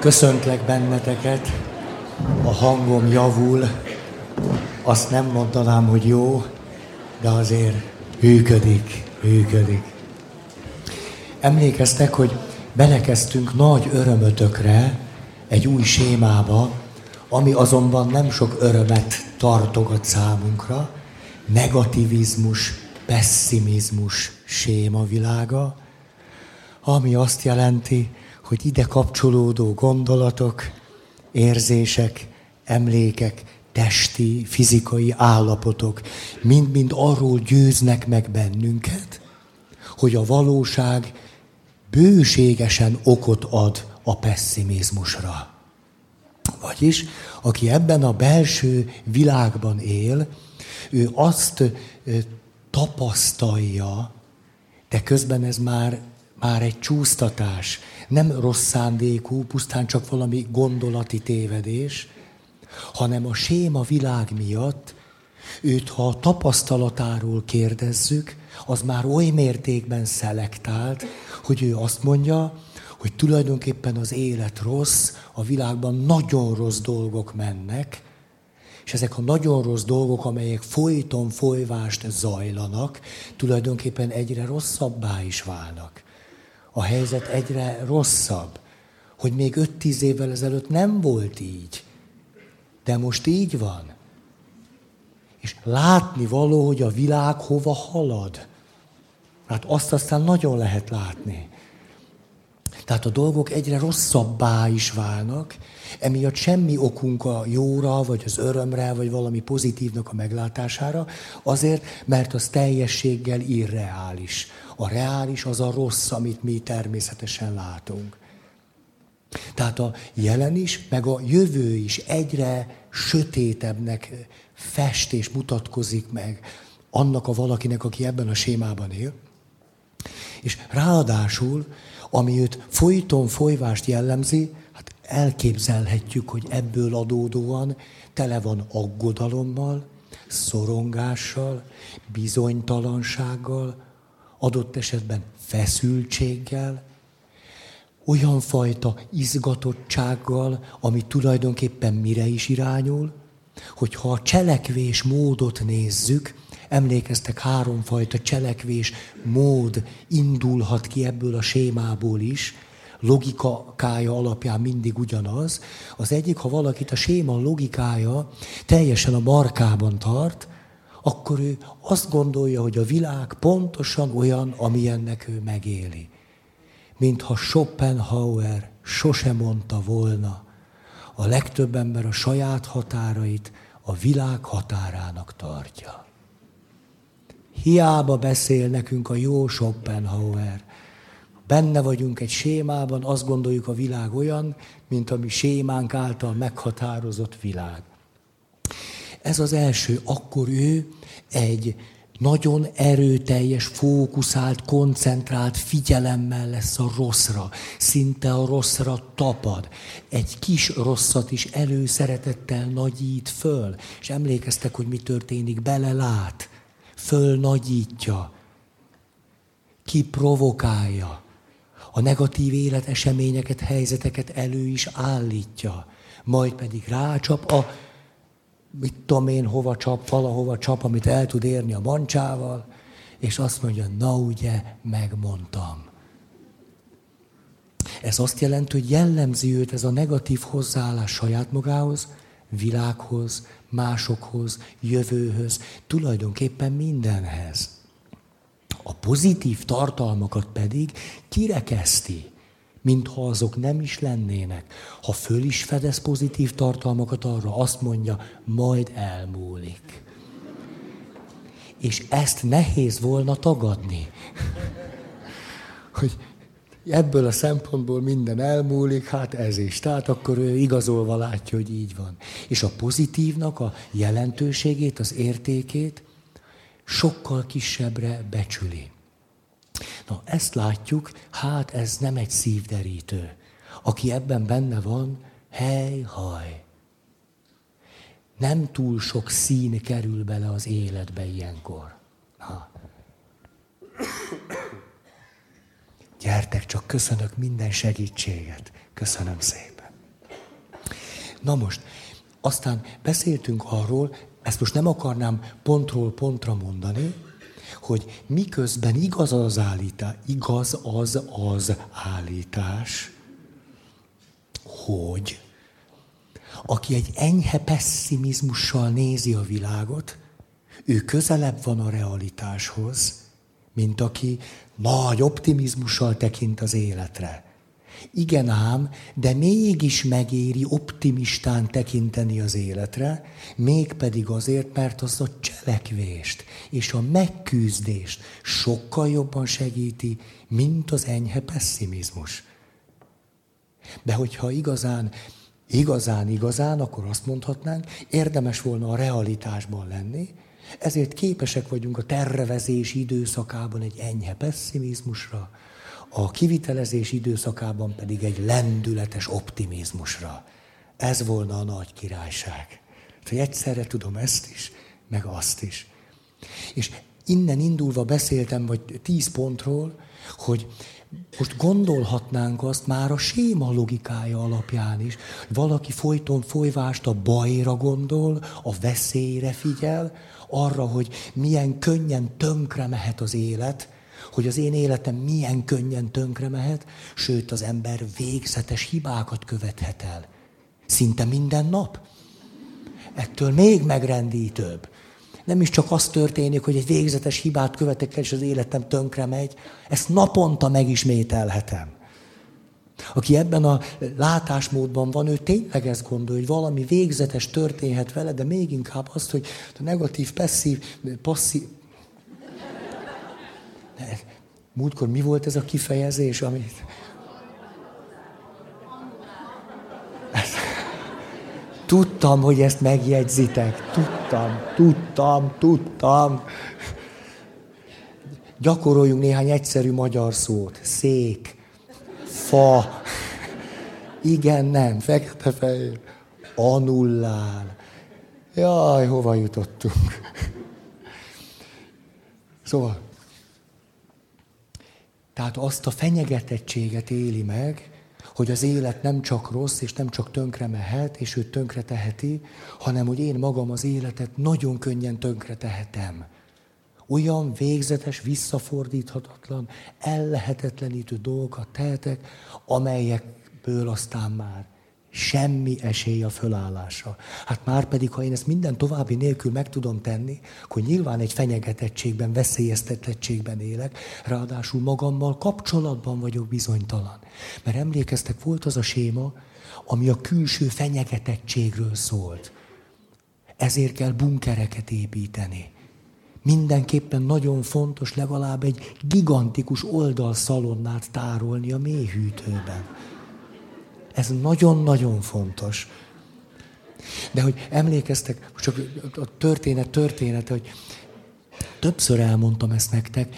Köszöntlek benneteket, a hangom javul, azt nem mondanám, hogy jó, de azért hűködik, hűködik. Emlékeztek, hogy belekezdtünk nagy örömötökre egy új sémába, ami azonban nem sok örömet tartogat számunkra, negativizmus, pessimizmus séma világa, ami azt jelenti, hogy ide kapcsolódó gondolatok, érzések, emlékek, testi, fizikai állapotok mind-mind arról győznek meg bennünket, hogy a valóság bőségesen okot ad a pessimizmusra. Vagyis, aki ebben a belső világban él, ő azt tapasztalja, de közben ez már, már egy csúsztatás, nem rossz szándékú, pusztán csak valami gondolati tévedés, hanem a séma világ miatt őt, ha a tapasztalatáról kérdezzük, az már oly mértékben szelektált, hogy ő azt mondja, hogy tulajdonképpen az élet rossz, a világban nagyon rossz dolgok mennek, és ezek a nagyon rossz dolgok, amelyek folyton folyvást zajlanak, tulajdonképpen egyre rosszabbá is válnak. A helyzet egyre rosszabb, hogy még 5-10 évvel ezelőtt nem volt így, de most így van. És látni való, hogy a világ hova halad. Hát azt aztán nagyon lehet látni. Tehát a dolgok egyre rosszabbá is válnak, emiatt semmi okunk a jóra, vagy az örömre, vagy valami pozitívnak a meglátására, azért, mert az teljességgel irreális. A reális az a rossz, amit mi természetesen látunk. Tehát a jelen is, meg a jövő is egyre sötétebbnek fest és mutatkozik meg annak a valakinek, aki ebben a sémában él. És ráadásul ami őt folyton folyvást jellemzi, hát elképzelhetjük, hogy ebből adódóan tele van aggodalommal, szorongással, bizonytalansággal, adott esetben feszültséggel, olyan fajta izgatottsággal, ami tulajdonképpen mire is irányul, hogyha a cselekvés módot nézzük, Emlékeztek, háromfajta cselekvés mód indulhat ki ebből a sémából is, logikája alapján mindig ugyanaz. Az egyik, ha valakit a séma logikája teljesen a markában tart, akkor ő azt gondolja, hogy a világ pontosan olyan, amilyennek ő megéli. Mintha Schopenhauer sose mondta volna, a legtöbb ember a saját határait a világ határának tartja. Hiába beszél nekünk a jó Schopenhauer. Benne vagyunk egy sémában, azt gondoljuk a világ olyan, mint a mi sémánk által meghatározott világ. Ez az első, akkor ő egy nagyon erőteljes, fókuszált, koncentrált figyelemmel lesz a rosszra. Szinte a rosszra tapad. Egy kis rosszat is előszeretettel nagyít föl. És emlékeztek, hogy mi történik, belelát fölnagyítja, kiprovokálja, a negatív életeseményeket, helyzeteket elő is állítja, majd pedig rácsap a, mit tudom én, hova csap, valahova csap, amit el tud érni a mancsával, és azt mondja, na ugye, megmondtam. Ez azt jelenti, hogy jellemzi őt ez a negatív hozzáállás saját magához, világhoz, másokhoz, jövőhöz, tulajdonképpen mindenhez. A pozitív tartalmakat pedig kirekeszti, mintha azok nem is lennének. Ha föl is fedez pozitív tartalmakat arra, azt mondja, majd elmúlik. És ezt nehéz volna tagadni. Hogy ebből a szempontból minden elmúlik, hát ez is. Tehát akkor ő igazolva látja, hogy így van. És a pozitívnak a jelentőségét, az értékét sokkal kisebbre becsüli. Na, ezt látjuk, hát ez nem egy szívderítő. Aki ebben benne van, hely, haj. Nem túl sok szín kerül bele az életbe ilyenkor. Ha. Gyertek, csak köszönök minden segítséget. Köszönöm szépen. Na most, aztán beszéltünk arról, ezt most nem akarnám pontról pontra mondani, hogy miközben igaz az állítás, igaz az az állítás, hogy aki egy enyhe pessimizmussal nézi a világot, ő közelebb van a realitáshoz, mint aki nagy optimizmussal tekint az életre. Igen ám, de mégis megéri optimistán tekinteni az életre, mégpedig azért, mert az a cselekvést és a megküzdést sokkal jobban segíti, mint az enyhe pessimizmus. De hogyha igazán, igazán, igazán, akkor azt mondhatnánk, érdemes volna a realitásban lenni, ezért képesek vagyunk a tervezés időszakában egy enyhe pessimizmusra, a kivitelezés időszakában pedig egy lendületes optimizmusra. Ez volna a nagy királyság. Hogy egyszerre tudom ezt is, meg azt is. És innen indulva beszéltem, vagy tíz pontról, hogy most gondolhatnánk azt már a séma logikája alapján is. Valaki folyton folyvást a bajra gondol, a veszélyre figyel, arra, hogy milyen könnyen tönkre mehet az élet, hogy az én életem milyen könnyen tönkre mehet, sőt az ember végzetes hibákat követhet el. Szinte minden nap. Ettől még megrendítőbb. Nem is csak az történik, hogy egy végzetes hibát követek el, és az életem tönkre megy. Ezt naponta megismételhetem. Aki ebben a látásmódban van, ő tényleg ezt gondolja, hogy valami végzetes történhet vele, de még inkább azt, hogy a negatív, passzív, passzív, Múltkor mi volt ez a kifejezés, amit... Tudtam, hogy ezt megjegyzitek. Tudtam, tudtam, tudtam. Gyakoroljunk néhány egyszerű magyar szót. Szék, fa, igen, nem, fekete-fehér, anullál. Jaj, hova jutottunk? Szóval, tehát azt a fenyegetettséget éli meg, hogy az élet nem csak rossz, és nem csak tönkre mehet, és őt tönkre teheti, hanem hogy én magam az életet nagyon könnyen tönkre tehetem. Olyan végzetes, visszafordíthatatlan, ellehetetlenítő dolgokat tehetek, amelyekből aztán már Semmi esély a fölállásra. Hát már pedig, ha én ezt minden további nélkül meg tudom tenni, akkor nyilván egy fenyegetettségben, veszélyeztetettségben élek, ráadásul magammal kapcsolatban vagyok bizonytalan. Mert emlékeztek, volt az a séma, ami a külső fenyegetettségről szólt. Ezért kell bunkereket építeni. Mindenképpen nagyon fontos legalább egy gigantikus oldalszalonnát tárolni a mélyhűtőben. Ez nagyon-nagyon fontos. De hogy emlékeztek, csak a történet története, hogy többször elmondtam ezt nektek,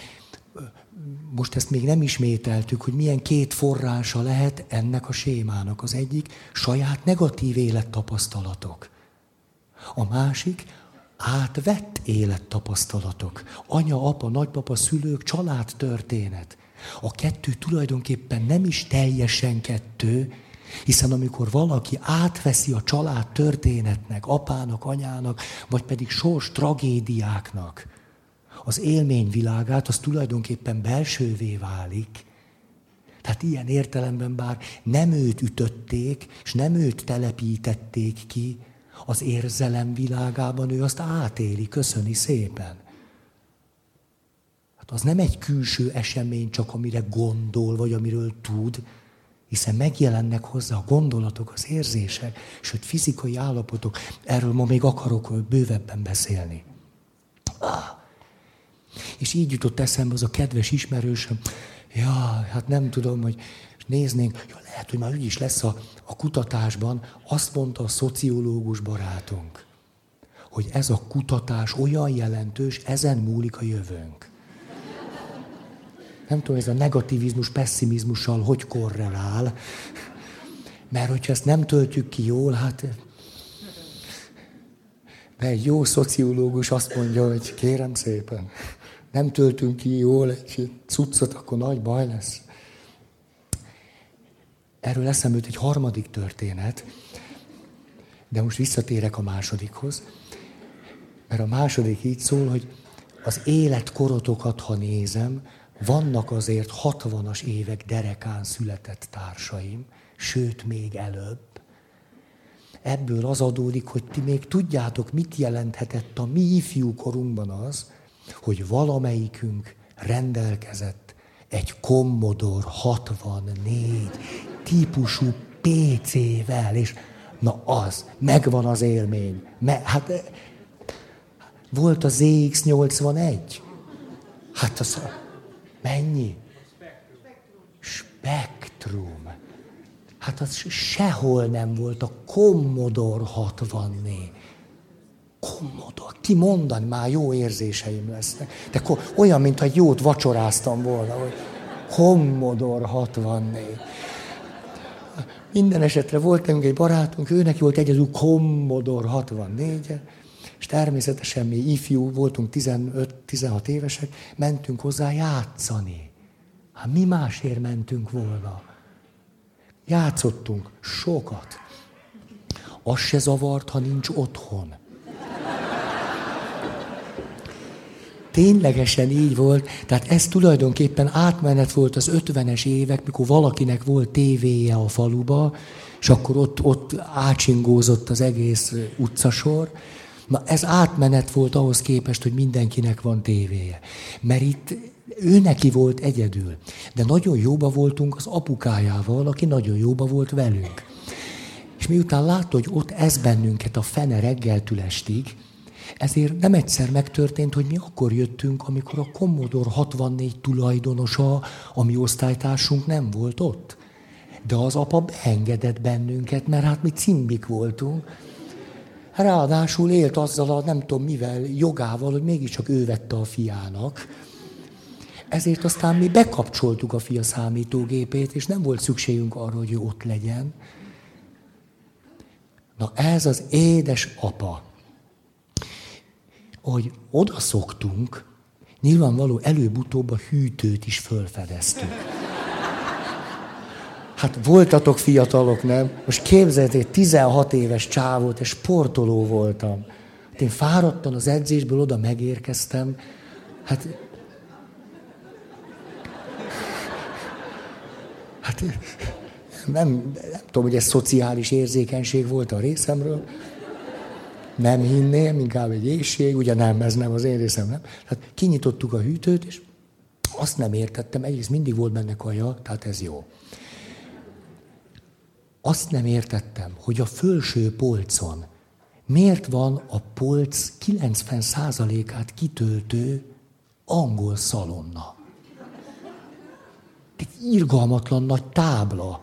most ezt még nem ismételtük, hogy milyen két forrása lehet ennek a sémának. Az egyik saját negatív élettapasztalatok. A másik átvett élettapasztalatok. Anya, apa, nagypapa, szülők, család történet. A kettő tulajdonképpen nem is teljesen kettő, hiszen amikor valaki átveszi a család történetnek, apának, anyának, vagy pedig sors tragédiáknak az élményvilágát, az tulajdonképpen belsővé válik. Tehát ilyen értelemben bár nem őt ütötték, és nem őt telepítették ki, az érzelem világában ő azt átéli, köszöni szépen. Hát az nem egy külső esemény, csak amire gondol, vagy amiről tud, hiszen megjelennek hozzá a gondolatok, az érzések, sőt fizikai állapotok. Erről ma még akarok bővebben beszélni. Ah. És így jutott eszembe az a kedves ismerősöm, ja, hát nem tudom, hogy néznénk, ja, lehet, hogy már is lesz a, a kutatásban, azt mondta a szociológus barátunk, hogy ez a kutatás olyan jelentős, ezen múlik a jövőnk nem tudom, ez a negativizmus pessimizmussal hogy korrelál. Mert hogyha ezt nem töltjük ki jól, hát de egy jó szociológus azt mondja, hogy kérem szépen, nem töltünk ki jól egy cuccot, akkor nagy baj lesz. Erről eszembe egy harmadik történet. De most visszatérek a másodikhoz. Mert a második így szól, hogy az életkorotokat, ha nézem, vannak azért 60-as évek derekán született társaim, sőt még előbb. Ebből az adódik, hogy ti még tudjátok, mit jelenthetett a mi ifjú korunkban az, hogy valamelyikünk rendelkezett egy Commodore 64 típusú PC-vel, és na az, megvan az élmény. Me, hát volt a ZX81. Hát az, mennyi? Spektrum. Hát az sehol nem volt a Commodore 64. Commodore, ki mondani, már jó érzéseim lesznek. De olyan, mintha jót vacsoráztam volna, hogy Commodore 64. Minden esetre volt nekünk egy barátunk, őnek volt egyedül Commodore 64 -e, és természetesen mi ifjú voltunk, 15-16 évesek, mentünk hozzá játszani. Hát mi másért mentünk volna? Játszottunk sokat. Az se zavart, ha nincs otthon. Ténylegesen így volt, tehát ez tulajdonképpen átmenet volt az 50-es évek, mikor valakinek volt tévéje a faluba, és akkor ott, ott ácsingózott az egész utcasor, Na ez átmenet volt ahhoz képest, hogy mindenkinek van tévéje. Mert itt ő neki volt egyedül. De nagyon jóba voltunk az apukájával, aki nagyon jóba volt velünk. És miután látta, hogy ott ez bennünket a fene reggeltül estig, ezért nem egyszer megtörtént, hogy mi akkor jöttünk, amikor a Commodore 64 tulajdonosa, a mi osztálytársunk nem volt ott. De az apa beengedett bennünket, mert hát mi cimbik voltunk. Ráadásul élt azzal a nem tudom mivel, jogával, hogy mégiscsak ő vette a fiának. Ezért aztán mi bekapcsoltuk a fia számítógépét, és nem volt szükségünk arra, hogy ő ott legyen. Na ez az édes apa. Hogy oda szoktunk, nyilvánvaló előbb-utóbb a hűtőt is fölfedeztük. Hát voltatok fiatalok, nem? Most képzeljétek, 16 éves csávót, és sportoló voltam. Hát én fáradtan az edzésből oda megérkeztem. Hát Hát nem, nem tudom, hogy ez szociális érzékenység volt a részemről. Nem hinném, inkább egy éjség, ugye nem, ez nem az én részem, nem. Tehát kinyitottuk a hűtőt, és azt nem értettem, egyrészt mindig volt benne kaja, tehát ez jó. Azt nem értettem, hogy a fölső polcon miért van a polc 90%-át kitöltő angol szalonna. Egy irgalmatlan nagy tábla.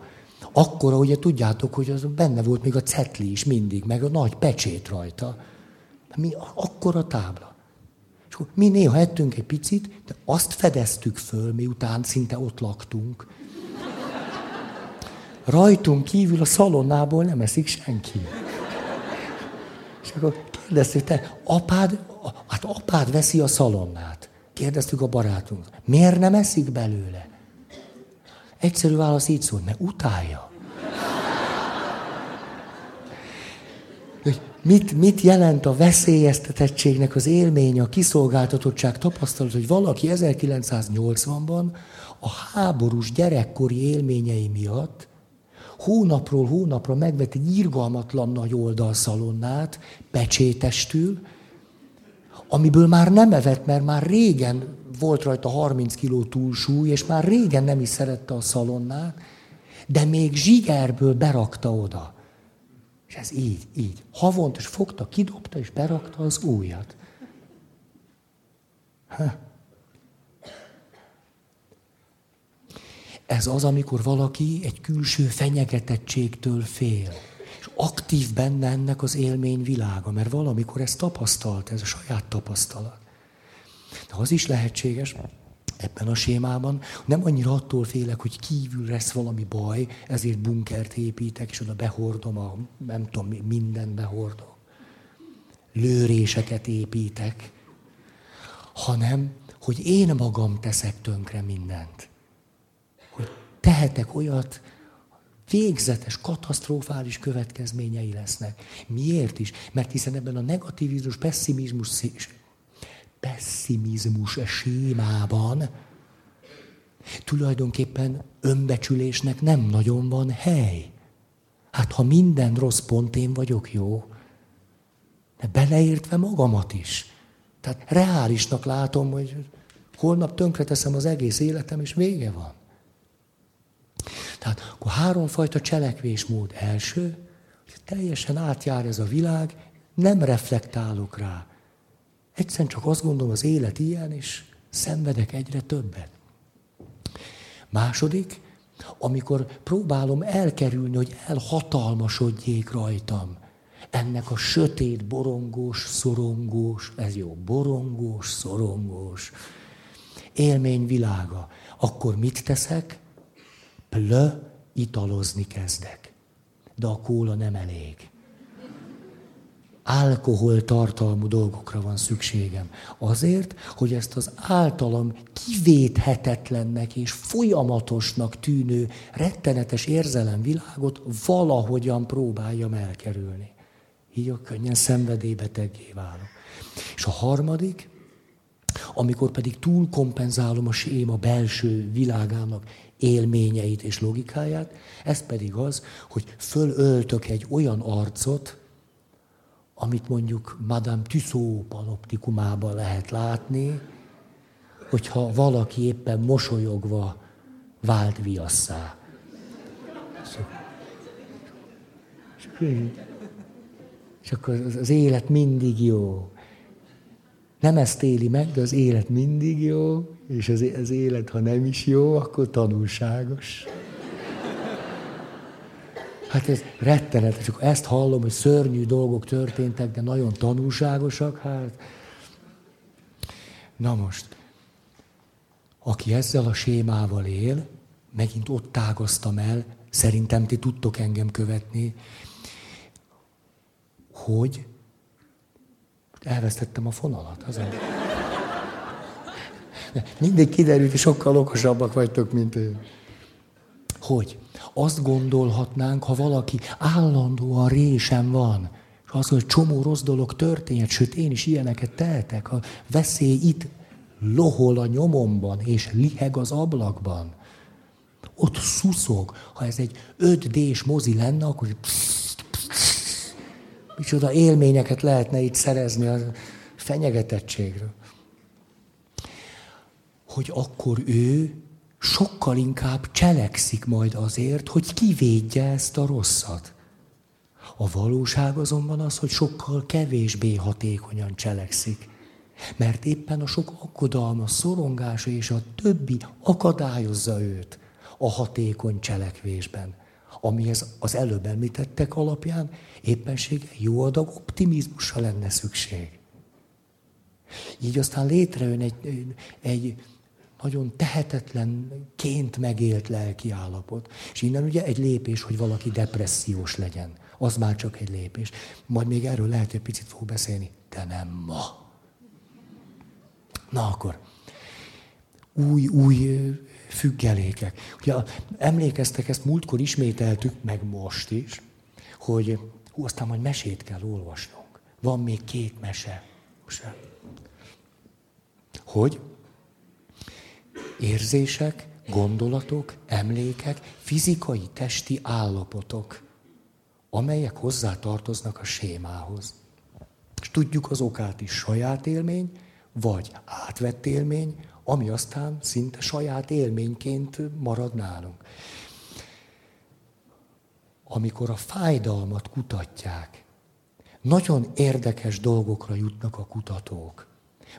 Akkora, ugye tudjátok, hogy az benne volt még a cetli is mindig, meg a nagy pecsét rajta. Mi akkora tábla. És akkor mi néha ettünk egy picit, de azt fedeztük föl, miután szinte ott laktunk, rajtunk kívül a szalonnából nem eszik senki. És akkor kérdeztük, te apád, hát apád veszi a szalonnát. Kérdeztük a barátunk, miért nem eszik belőle? Egyszerű válasz így szól, mert utálja. Hogy mit, mit jelent a veszélyeztetettségnek az élménye, a kiszolgáltatottság tapasztalat, hogy valaki 1980-ban a háborús gyerekkori élményei miatt hónapról hónapra megvett egy irgalmatlan nagy oldalszalonnát, pecsétestül, amiből már nem evett, mert már régen volt rajta 30 kiló túlsúly, és már régen nem is szerette a szalonnát, de még zsigerből berakta oda. És ez így, így. Havont, és fogta, kidobta, és berakta az újat. Ha. Ez az, amikor valaki egy külső fenyegetettségtől fél. És aktív benne ennek az élmény világa, mert valamikor ezt tapasztalt, ez a saját tapasztalat. De az is lehetséges, ebben a sémában, nem annyira attól félek, hogy kívül lesz valami baj, ezért bunkert építek, és oda behordom a, nem tudom, minden behordom. Lőréseket építek, hanem, hogy én magam teszek tönkre mindent tehetek olyat, végzetes, katasztrofális következményei lesznek. Miért is? Mert hiszen ebben a negativizmus, pessimizmus, pessimizmus sémában tulajdonképpen önbecsülésnek nem nagyon van hely. Hát ha minden rossz pont én vagyok jó, de beleértve magamat is. Tehát reálisnak látom, hogy holnap tönkreteszem az egész életem, és vége van. Tehát akkor háromfajta cselekvésmód. Első, hogy teljesen átjár ez a világ, nem reflektálok rá. Egyszerűen csak azt gondolom, az élet ilyen, és szenvedek egyre többet. Második, amikor próbálom elkerülni, hogy elhatalmasodjék rajtam. Ennek a sötét, borongós, szorongós, ez jó, borongós, szorongós élmény világa. Akkor mit teszek? Plö, italozni kezdek. De a kóla nem elég. Alkohol tartalmú dolgokra van szükségem. Azért, hogy ezt az általam kivéthetetlennek és folyamatosnak tűnő rettenetes érzelemvilágot valahogyan próbáljam elkerülni. Így a könnyen szenvedélybeteggé válok. És a harmadik, amikor pedig túl kompenzálom a séma belső világának élményeit és logikáját, ez pedig az, hogy fölöltök egy olyan arcot, amit mondjuk Madame Tussaud panoptikumában lehet látni, hogyha valaki éppen mosolyogva vált viasszá. És akkor az élet mindig jó. Nem ezt éli meg, de az élet mindig jó, és az, az élet, ha nem is jó, akkor tanulságos. Hát ez rettenetes, csak ezt hallom, hogy szörnyű dolgok történtek, de nagyon tanulságosak, hát... Na most, aki ezzel a sémával él, megint ott tágoztam el, szerintem ti tudtok engem követni, hogy elvesztettem a fonalat. Azon. Mindig kiderült, hogy sokkal okosabbak vagytok, mint én. Hogy? Azt gondolhatnánk, ha valaki állandóan résem van, és az, hogy csomó rossz dolog történhet, sőt, én is ilyeneket tehetek, a veszély itt lohol a nyomomban, és liheg az ablakban. Ott szuszog. Ha ez egy 5D-s mozi lenne, akkor micsoda élményeket lehetne itt szerezni a fenyegetettségről. Hogy akkor ő sokkal inkább cselekszik majd azért, hogy kivédje ezt a rosszat. A valóság azonban az, hogy sokkal kevésbé hatékonyan cselekszik. Mert éppen a sok akkodalma, szorongása és a többi akadályozza őt a hatékony cselekvésben. Amihez az előbb említettek alapján éppensége jó adag optimizmusra lenne szükség. Így aztán létrejön egy, egy nagyon tehetetlenként megélt lelki állapot. És innen ugye egy lépés, hogy valaki depressziós legyen. Az már csak egy lépés. Majd még erről lehet, hogy picit fog beszélni, de nem ma. Na akkor, új, új függelékek. Ugye emlékeztek, ezt múltkor ismételtük, meg most is, hogy hú, aztán majd mesét kell olvasnunk. Van még két mese. Hogy érzések, gondolatok, emlékek, fizikai, testi állapotok, amelyek hozzá tartoznak a sémához. És tudjuk az okát is, saját élmény, vagy átvett élmény, ami aztán szinte saját élményként marad nálunk. Amikor a fájdalmat kutatják, nagyon érdekes dolgokra jutnak a kutatók.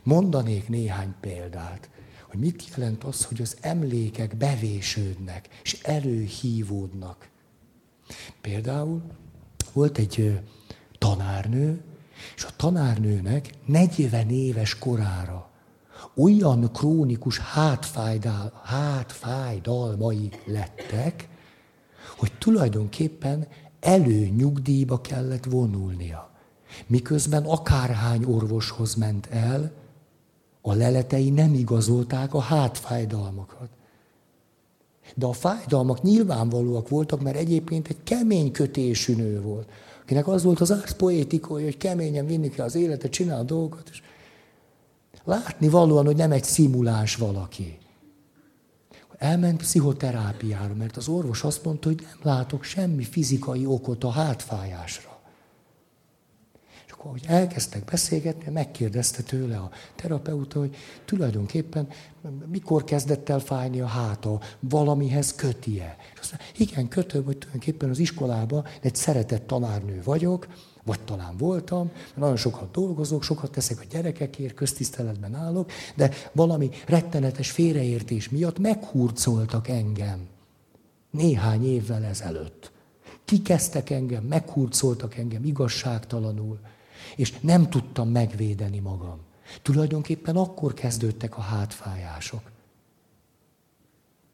Mondanék néhány példát hogy mit jelent az, hogy az emlékek bevésődnek, és előhívódnak. Például volt egy tanárnő, és a tanárnőnek 40 éves korára olyan krónikus hátfájdal, hátfájdalmai lettek, hogy tulajdonképpen előnyugdíjba kellett vonulnia. Miközben akárhány orvoshoz ment el, a leletei nem igazolták a hátfájdalmakat. De a fájdalmak nyilvánvalóak voltak, mert egyébként egy kemény kötésű nő volt, akinek az volt az ársz poétikai, hogy keményen vinni kell az életet, csinál a dolgokat. És látni valóan, hogy nem egy szimuláns valaki. Elment pszichoterápiára, mert az orvos azt mondta, hogy nem látok semmi fizikai okot a hátfájásra akkor, hogy elkezdtek beszélgetni, megkérdezte tőle a terapeuta, hogy tulajdonképpen mikor kezdett el fájni a háta, valamihez kötie. És azt mondja, igen, kötöm, hogy tulajdonképpen az iskolában egy szeretett tanárnő vagyok, vagy talán voltam, nagyon sokat dolgozok, sokat teszek a gyerekekért, köztiszteletben állok, de valami rettenetes félreértés miatt meghurcoltak engem néhány évvel ezelőtt. Kikezdtek engem, meghurcoltak engem igazságtalanul és nem tudtam megvédeni magam. Tulajdonképpen akkor kezdődtek a hátfájások.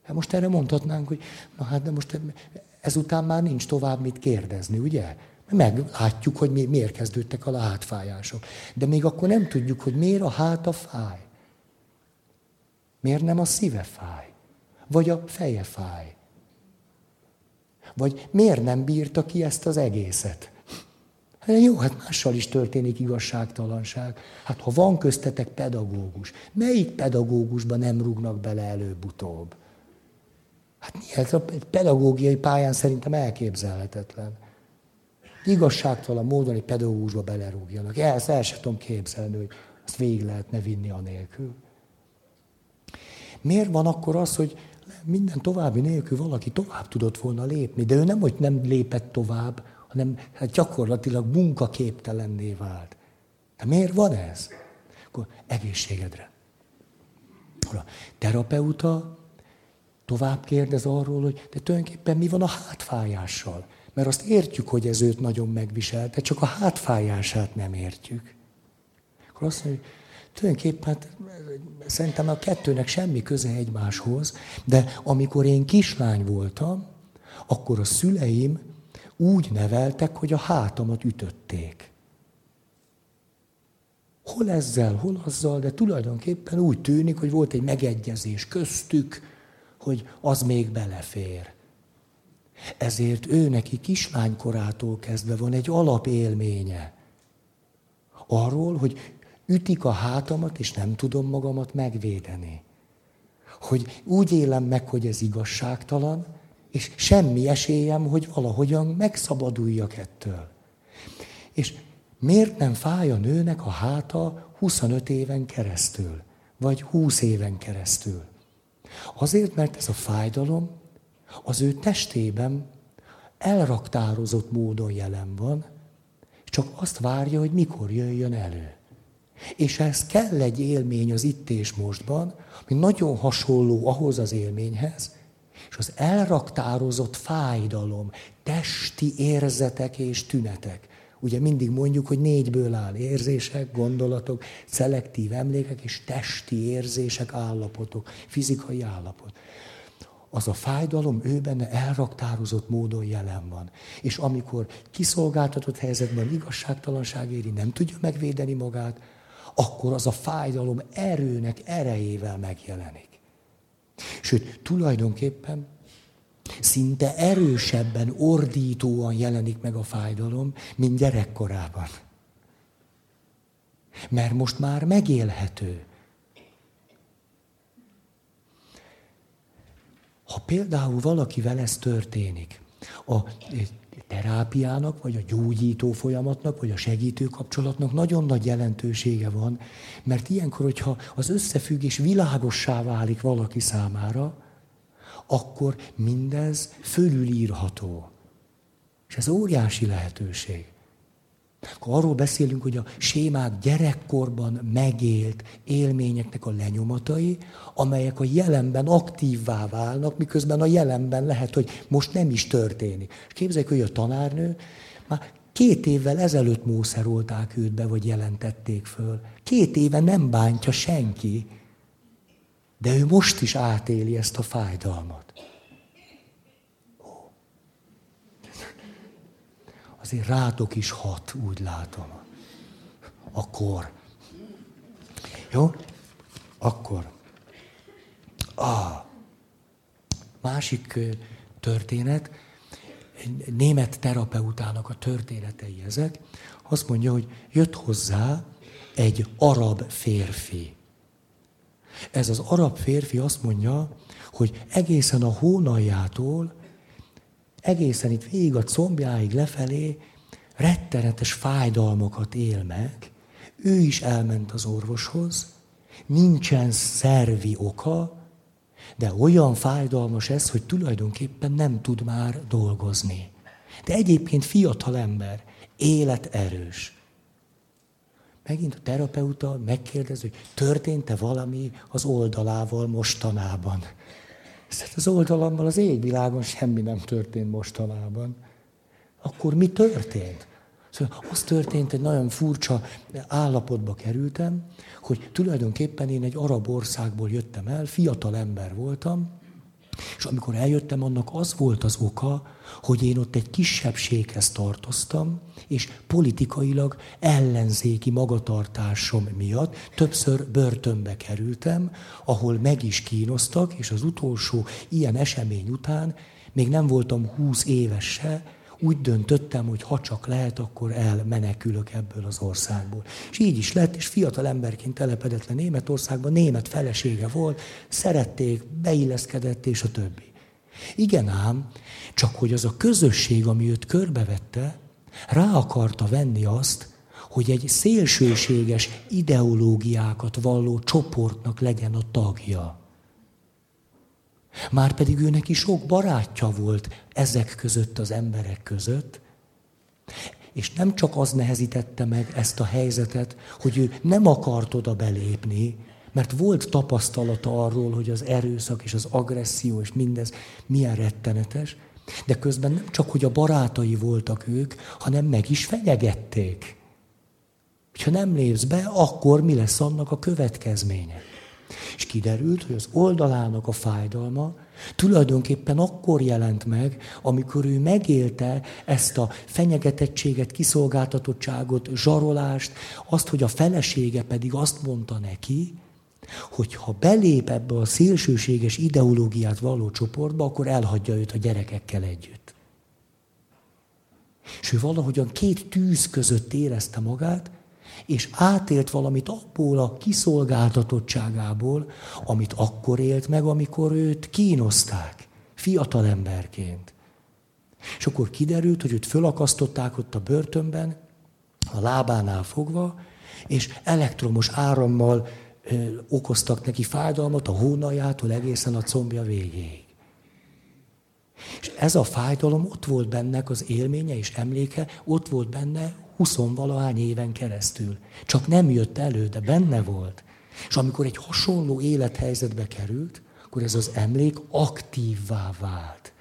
Hát most erre mondhatnánk, hogy na hát de most ezután már nincs tovább mit kérdezni, ugye? Meglátjuk, hogy mi, miért kezdődtek a hátfájások. De még akkor nem tudjuk, hogy miért a háta fáj. Miért nem a szíve fáj? Vagy a feje fáj? Vagy miért nem bírta ki ezt az egészet? Jó, hát mással is történik igazságtalanság. Hát ha van köztetek pedagógus, melyik pedagógusban nem rúgnak bele előbb-utóbb? Hát miért? A pedagógiai pályán szerintem elképzelhetetlen. Igazságtalan módon egy pedagógusba belerúgjanak. Ezt el sem tudom képzelni, hogy azt végig lehetne vinni anélkül. Miért van akkor az, hogy minden további nélkül valaki tovább tudott volna lépni, de ő nem, hogy nem lépett tovább, hanem hát gyakorlatilag munkaképtelenné vált. De miért van ez? Akkor egészségedre. A terapeuta tovább kérdez arról, hogy de tulajdonképpen mi van a hátfájással. Mert azt értjük, hogy ez őt nagyon megviselte, csak a hátfájását nem értjük. Akkor azt mondja, hogy tulajdonképpen hát, szerintem a kettőnek semmi köze egymáshoz, de amikor én kislány voltam, akkor a szüleim úgy neveltek, hogy a hátamat ütötték. Hol ezzel, hol azzal, de tulajdonképpen úgy tűnik, hogy volt egy megegyezés köztük, hogy az még belefér. Ezért ő neki kislánykorától kezdve van egy alapélménye. Arról, hogy ütik a hátamat, és nem tudom magamat megvédeni. Hogy úgy élem meg, hogy ez igazságtalan, és semmi esélyem, hogy valahogyan megszabaduljak ettől. És miért nem fáj a nőnek a háta 25 éven keresztül, vagy 20 éven keresztül? Azért, mert ez a fájdalom az ő testében elraktározott módon jelen van, csak azt várja, hogy mikor jöjjön elő. És ez kell egy élmény az itt és mostban, ami nagyon hasonló ahhoz az élményhez, és az elraktározott fájdalom, testi érzetek és tünetek. Ugye mindig mondjuk, hogy négyből áll érzések, gondolatok, szelektív emlékek és testi érzések, állapotok, fizikai állapot. Az a fájdalom ő benne elraktározott módon jelen van. És amikor kiszolgáltatott helyzetben igazságtalanság éri, nem tudja megvédeni magát, akkor az a fájdalom erőnek erejével megjelenik. Sőt, tulajdonképpen szinte erősebben, ordítóan jelenik meg a fájdalom, mint gyerekkorában. Mert most már megélhető. Ha például valakivel ez történik, a terápiának, vagy a gyógyító folyamatnak, vagy a segítő kapcsolatnak nagyon nagy jelentősége van, mert ilyenkor, hogyha az összefüggés világossá válik valaki számára, akkor mindez fölülírható. És ez óriási lehetőség. Akkor arról beszélünk, hogy a sémák gyerekkorban megélt élményeknek a lenyomatai, amelyek a jelenben aktívvá válnak, miközben a jelenben lehet, hogy most nem is történik. És képzeljük, hogy a tanárnő már két évvel ezelőtt mószerolták őt be, vagy jelentették föl. Két éve nem bántja senki, de ő most is átéli ezt a fájdalmat. Azért rátok is hat, úgy látom. Akkor. Jó? Akkor. Ah. másik történet, német terapeutának a történetei ezek, azt mondja, hogy jött hozzá egy arab férfi. Ez az arab férfi azt mondja, hogy egészen a hónaljától, egészen itt végig a combjáig lefelé rettenetes fájdalmakat él meg. Ő is elment az orvoshoz, nincsen szervi oka, de olyan fájdalmas ez, hogy tulajdonképpen nem tud már dolgozni. De egyébként fiatal ember, életerős. Megint a terapeuta megkérdez, hogy történt-e valami az oldalával mostanában. Hát az oldalammal az égvilágon semmi nem történt mostanában. Akkor mi történt? Szóval az történt, egy nagyon furcsa állapotba kerültem, hogy tulajdonképpen én egy arab országból jöttem el, fiatal ember voltam, és amikor eljöttem, annak az volt az oka, hogy én ott egy kisebbséghez tartoztam, és politikailag ellenzéki magatartásom miatt többször börtönbe kerültem, ahol meg is kínoztak, és az utolsó ilyen esemény után még nem voltam húsz éves se, úgy döntöttem, hogy ha csak lehet, akkor elmenekülök ebből az országból. És így is lett, és fiatal emberként telepedett le Németországban, német felesége volt, szerették, beilleszkedett, és a többi. Igen ám, csak hogy az a közösség, ami őt körbevette, rá akarta venni azt, hogy egy szélsőséges ideológiákat valló csoportnak legyen a tagja. Márpedig ő neki sok barátja volt ezek között az emberek között, és nem csak az nehezítette meg ezt a helyzetet, hogy ő nem akart oda belépni, mert volt tapasztalata arról, hogy az erőszak és az agresszió és mindez milyen rettenetes, de közben nem csak, hogy a barátai voltak ők, hanem meg is fenyegették. Ha nem lépsz be, akkor mi lesz annak a következménye? És kiderült, hogy az oldalának a fájdalma tulajdonképpen akkor jelent meg, amikor ő megélte ezt a fenyegetettséget, kiszolgáltatottságot, zsarolást, azt, hogy a felesége pedig azt mondta neki, hogy ha belép ebbe a szélsőséges ideológiát való csoportba, akkor elhagyja őt a gyerekekkel együtt. És ő valahogyan két tűz között érezte magát, és átélt valamit abból a kiszolgáltatottságából, amit akkor élt meg, amikor őt kínozták, fiatal emberként. És akkor kiderült, hogy őt fölakasztották ott a börtönben, a lábánál fogva, és elektromos árammal ö, okoztak neki fájdalmat a hónaljától egészen a combja végéig. És ez a fájdalom ott volt bennek az élménye és emléke, ott volt benne huszonvalahány éven keresztül. Csak nem jött elő, de benne volt. És amikor egy hasonló élethelyzetbe került, akkor ez az emlék aktívvá vált.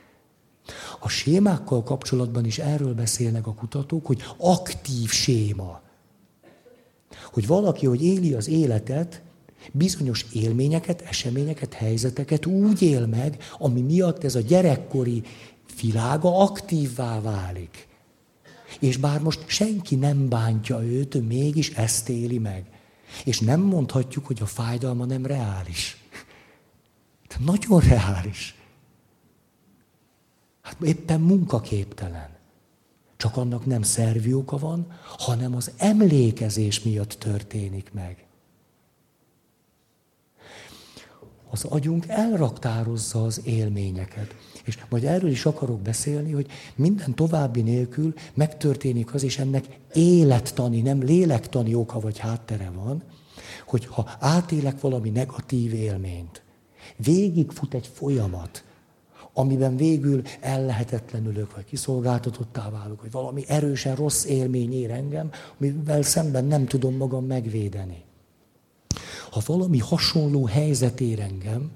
A sémákkal kapcsolatban is erről beszélnek a kutatók, hogy aktív séma. Hogy valaki, hogy éli az életet, bizonyos élményeket, eseményeket, helyzeteket úgy él meg, ami miatt ez a gyerekkori világa aktívvá válik. És bár most senki nem bántja őt, mégis ezt éli meg. És nem mondhatjuk, hogy a fájdalma nem reális. De nagyon reális. Hát éppen munkaképtelen. Csak annak nem szervi oka van, hanem az emlékezés miatt történik meg. Az agyunk elraktározza az élményeket. És majd erről is akarok beszélni, hogy minden további nélkül megtörténik az, és ennek élettani, nem lélektani oka vagy háttere van, hogy ha átélek valami negatív élményt, végigfut egy folyamat, amiben végül ellehetetlenülök, vagy kiszolgáltatottá válok, vagy valami erősen rossz élmény ér engem, amivel szemben nem tudom magam megvédeni. Ha valami hasonló helyzet ér engem,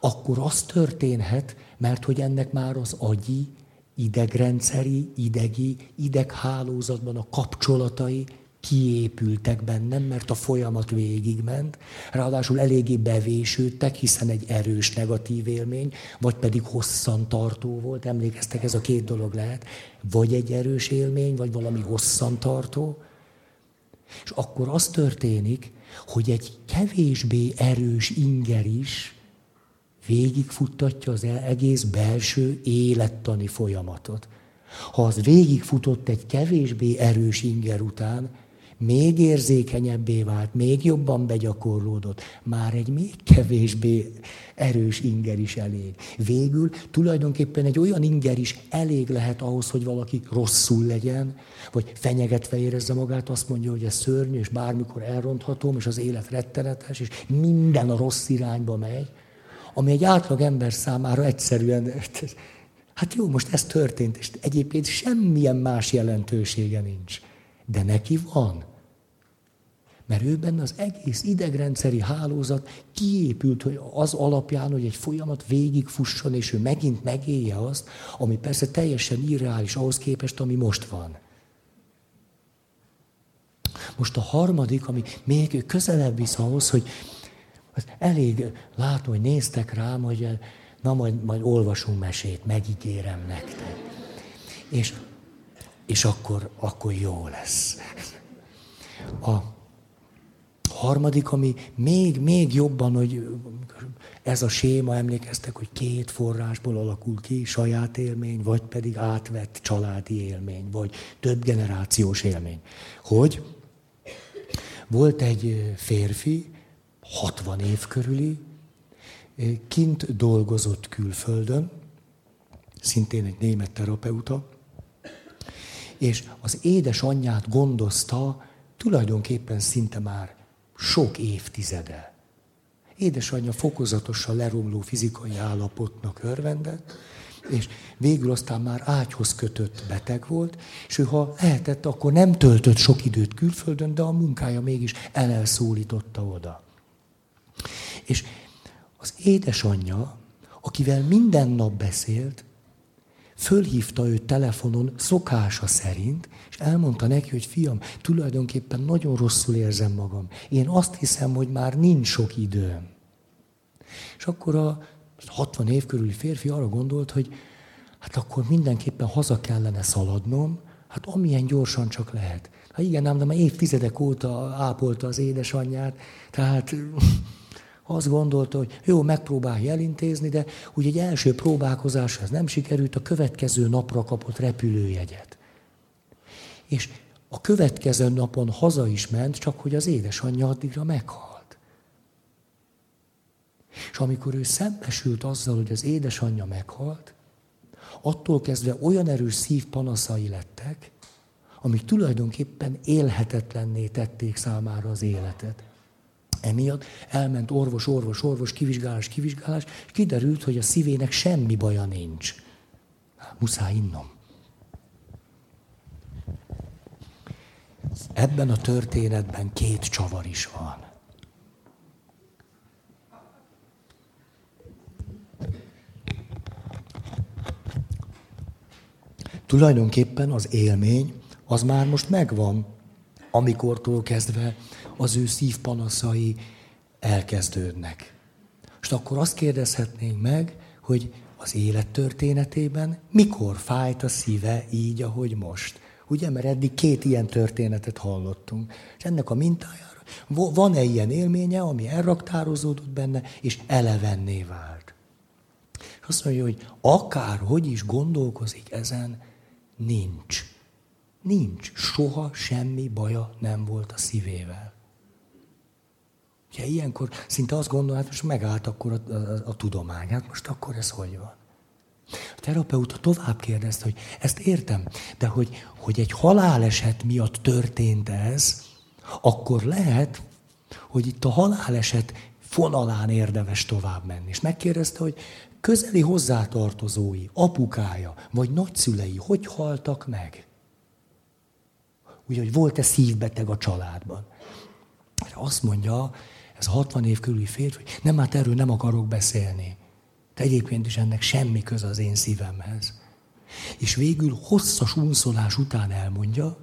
akkor az történhet, mert hogy ennek már az agyi, idegrendszeri, idegi, ideghálózatban a kapcsolatai kiépültek bennem, mert a folyamat végigment, ráadásul eléggé bevésődtek, hiszen egy erős negatív élmény, vagy pedig hosszan tartó volt, emlékeztek, ez a két dolog lehet, vagy egy erős élmény, vagy valami hosszan tartó, és akkor az történik, hogy egy kevésbé erős inger is végigfuttatja az egész belső élettani folyamatot. Ha az végigfutott egy kevésbé erős inger után, még érzékenyebbé vált, még jobban begyakorlódott, már egy még kevésbé erős inger is elég. Végül tulajdonképpen egy olyan inger is elég lehet ahhoz, hogy valaki rosszul legyen, vagy fenyegetve érezze magát, azt mondja, hogy ez szörnyű, és bármikor elronthatom, és az élet rettenetes, és minden a rossz irányba megy, ami egy átlag ember számára egyszerűen, hát jó, most ez történt, és egyébként semmilyen más jelentősége nincs. De neki van. Mert ő benne az egész idegrendszeri hálózat kiépült hogy az alapján, hogy egy folyamat végigfusson, és ő megint megélje azt, ami persze teljesen irreális ahhoz képest, ami most van. Most a harmadik, ami még közelebb visz ahhoz, hogy elég látom, hogy néztek rám, hogy na majd, majd olvasunk mesét, megígérem nektek. És, és akkor, akkor jó lesz. A harmadik, ami még, még jobban, hogy ez a séma, emlékeztek, hogy két forrásból alakul ki, saját élmény, vagy pedig átvett családi élmény, vagy több generációs élmény. Hogy volt egy férfi, 60 év körüli, kint dolgozott külföldön, szintén egy német terapeuta, és az édesanyját gondozta tulajdonképpen szinte már sok évtizede. Édesanyja fokozatosan leromló fizikai állapotnak örvendett, és végül aztán már ágyhoz kötött beteg volt, és ő ha lehetett, akkor nem töltött sok időt külföldön, de a munkája mégis elelszólította oda. És az édesanyja, akivel minden nap beszélt, fölhívta őt telefonon szokása szerint, és elmondta neki, hogy fiam, tulajdonképpen nagyon rosszul érzem magam. Én azt hiszem, hogy már nincs sok időm. És akkor a 60 év körüli férfi arra gondolt, hogy hát akkor mindenképpen haza kellene szaladnom, hát amilyen gyorsan csak lehet. Hát igen, ám, de már évtizedek óta ápolta az édesanyját, tehát azt gondolta, hogy jó, megpróbálja elintézni, de úgy egy első próbálkozás ez nem sikerült, a következő napra kapott repülőjegyet. És a következő napon haza is ment, csak hogy az édesanyja addigra meghalt. És amikor ő szembesült azzal, hogy az édesanyja meghalt, attól kezdve olyan erős szívpanaszai lettek, amik tulajdonképpen élhetetlenné tették számára az életet. Emiatt elment orvos, orvos, orvos, kivizsgálás, kivizsgálás, és kiderült, hogy a szívének semmi baja nincs. Muszáj innom. Ebben a történetben két csavar is van. Tulajdonképpen az élmény az már most megvan, amikortól kezdve az ő szívpanaszai elkezdődnek. És akkor azt kérdezhetnénk meg, hogy az élet történetében mikor fájt a szíve így, ahogy most. Ugye, mert eddig két ilyen történetet hallottunk. És ennek a mintájára van-e ilyen élménye, ami elraktározódott benne, és elevenné vált. És azt mondja, hogy akár hogy is gondolkozik ezen, nincs. Nincs. Soha semmi baja nem volt a szívével. Ugye ilyenkor szinte azt gondolom, hát most megállt akkor a, a, a tudomány, hát most akkor ez hogy van? A terapeuta tovább kérdezte, hogy ezt értem, de hogy, hogy egy haláleset miatt történt ez, akkor lehet, hogy itt a haláleset fonalán érdemes tovább menni. És megkérdezte, hogy közeli hozzátartozói, apukája vagy nagyszülei hogy haltak meg? Ugye, hogy volt-e szívbeteg a családban? Azt mondja, ez a 60 év körüli férfi, nem, hát erről nem akarok beszélni. De egyébként is ennek semmi köze az én szívemhez. És végül hosszas unszolás után elmondja,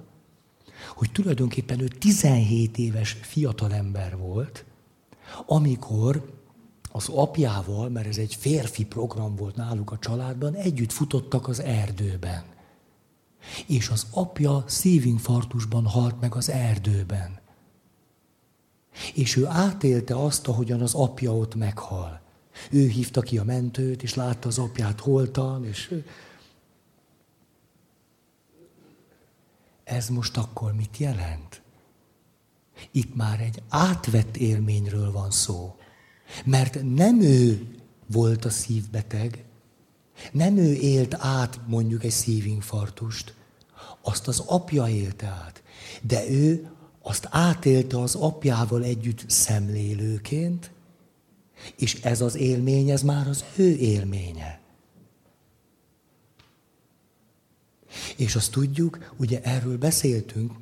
hogy tulajdonképpen ő 17 éves fiatalember volt, amikor az apjával, mert ez egy férfi program volt náluk a családban, együtt futottak az erdőben. És az apja szívinfarktusban halt meg az erdőben. És ő átélte azt, ahogyan az apja ott meghal. Ő hívta ki a mentőt, és látta az apját holtan, és... Ez most akkor mit jelent? Itt már egy átvett élményről van szó. Mert nem ő volt a szívbeteg, nem ő élt át mondjuk egy szívinfarktust, azt az apja élte át. De ő azt átélte az apjával együtt szemlélőként, és ez az élmény, ez már az ő élménye. És azt tudjuk, ugye erről beszéltünk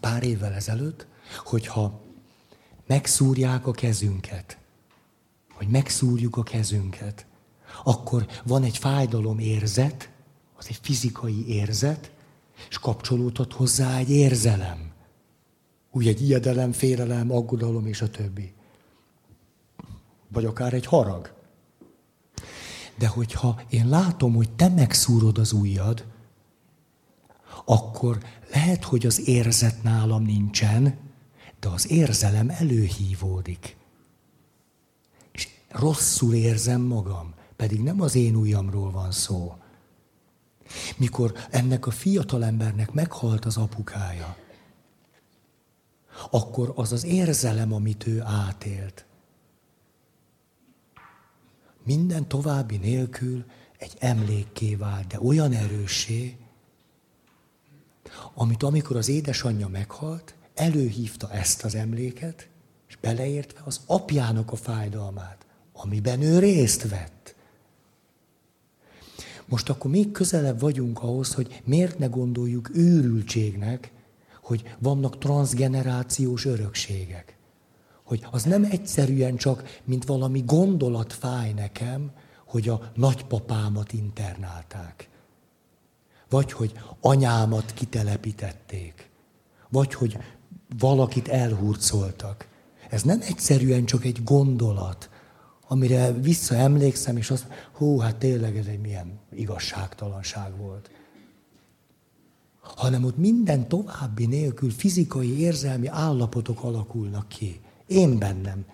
pár évvel ezelőtt, hogyha megszúrják a kezünket, hogy megszúrjuk a kezünket, akkor van egy fájdalom érzet, az egy fizikai érzet, és kapcsolódhat hozzá egy érzelem. Úgy egy ijedelem, félelem, aggodalom és a többi. Vagy akár egy harag. De hogyha én látom, hogy te megszúrod az ujjad, akkor lehet, hogy az érzet nálam nincsen, de az érzelem előhívódik. És rosszul érzem magam, pedig nem az én ujjamról van szó. Mikor ennek a fiatalembernek meghalt az apukája, akkor az az érzelem, amit ő átélt, minden további nélkül egy emlékké vált, de olyan erőssé, amit amikor az édesanyja meghalt, előhívta ezt az emléket, és beleértve az apjának a fájdalmát, amiben ő részt vett. Most akkor még közelebb vagyunk ahhoz, hogy miért ne gondoljuk őrültségnek, hogy vannak transgenerációs örökségek. Hogy az nem egyszerűen csak, mint valami gondolat fáj nekem, hogy a nagypapámat internálták. Vagy hogy anyámat kitelepítették. Vagy hogy valakit elhurcoltak. Ez nem egyszerűen csak egy gondolat, amire visszaemlékszem, és azt, hú, hát tényleg ez egy milyen igazságtalanság volt. Hanem ott minden további nélkül fizikai, érzelmi állapotok alakulnak ki. Én bennem.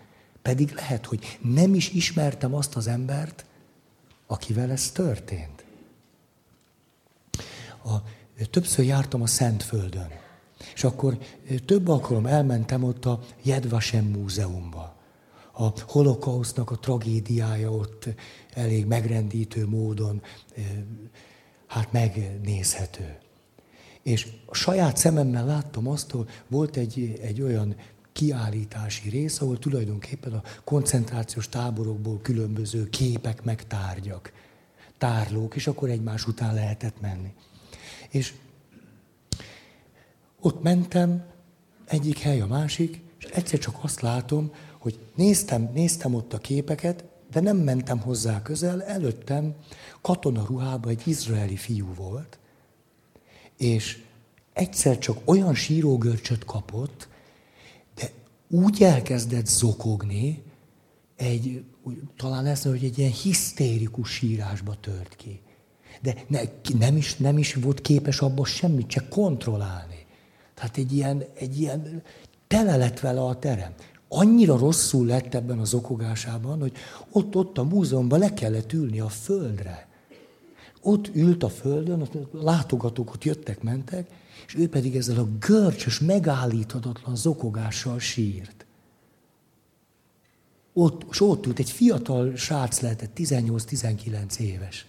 Pedig lehet, hogy nem is ismertem azt az embert, akivel ez történt. A, többször jártam a Szentföldön, és akkor több alkalom elmentem ott a Jedvasem múzeumba a holokausznak a tragédiája ott elég megrendítő módon hát megnézhető. És a saját szememmel láttam azt, hogy volt egy, egy olyan kiállítási rész, ahol tulajdonképpen a koncentrációs táborokból különböző képek, meg tárgyak, tárlók, és akkor egymás után lehetett menni. És ott mentem, egyik hely a másik, és egyszer csak azt látom, hogy néztem, néztem ott a képeket, de nem mentem hozzá közel, előttem katonaruhában egy izraeli fiú volt, és egyszer csak olyan sírógörcsöt kapott, de úgy elkezdett zokogni, egy, talán lesz, hogy egy ilyen hisztérikus sírásba tört ki. De ne, nem, is, nem is volt képes abban semmit, csak kontrollálni. Tehát egy ilyen, egy ilyen tele lett vele a terem annyira rosszul lett ebben az okogásában, hogy ott-ott a múzeumban le kellett ülni a földre. Ott ült a földön, ott látogatók ott jöttek, mentek, és ő pedig ezzel a görcsös, megállíthatatlan zokogással sírt. Ott, és ott ült, egy fiatal srác lehetett, 18-19 éves.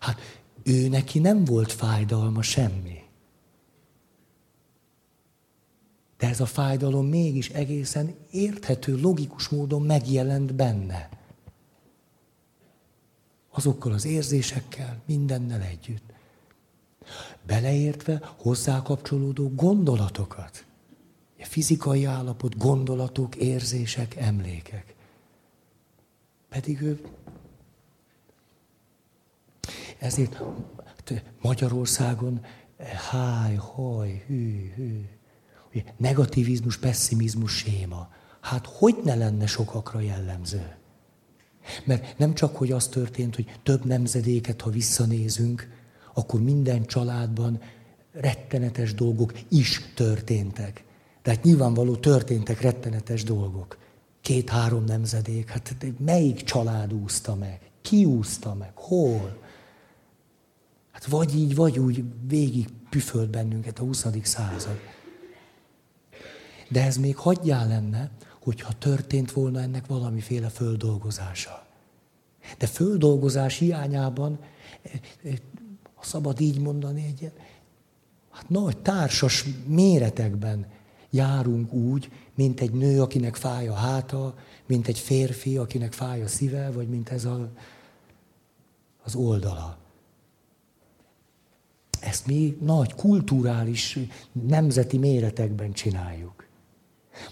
Hát ő neki nem volt fájdalma semmi. De ez a fájdalom mégis egészen érthető, logikus módon megjelent benne. Azokkal az érzésekkel, mindennel együtt. Beleértve hozzá kapcsolódó gondolatokat. A fizikai állapot, gondolatok, érzések, emlékek. Pedig ő ezért Magyarországon háj, haj, hű, hű negativizmus, pessimizmus séma. Hát hogy ne lenne sokakra jellemző? Mert nem csak, hogy az történt, hogy több nemzedéket, ha visszanézünk, akkor minden családban rettenetes dolgok is történtek. Tehát nyilvánvaló történtek rettenetes dolgok. két-három nemzedék. Hát melyik család úszta meg? Ki úszta meg? Hol? Hát vagy így, vagy úgy végig püfölt bennünket a 20. század. De ez még hagyjál lenne, hogyha történt volna ennek valamiféle földolgozása. De földolgozás hiányában, ha szabad így mondani, egy ilyen, hát nagy társas méretekben járunk úgy, mint egy nő, akinek fáj a háta, mint egy férfi, akinek fáj a szíve, vagy mint ez a, az oldala. Ezt mi nagy kulturális, nemzeti méretekben csináljuk.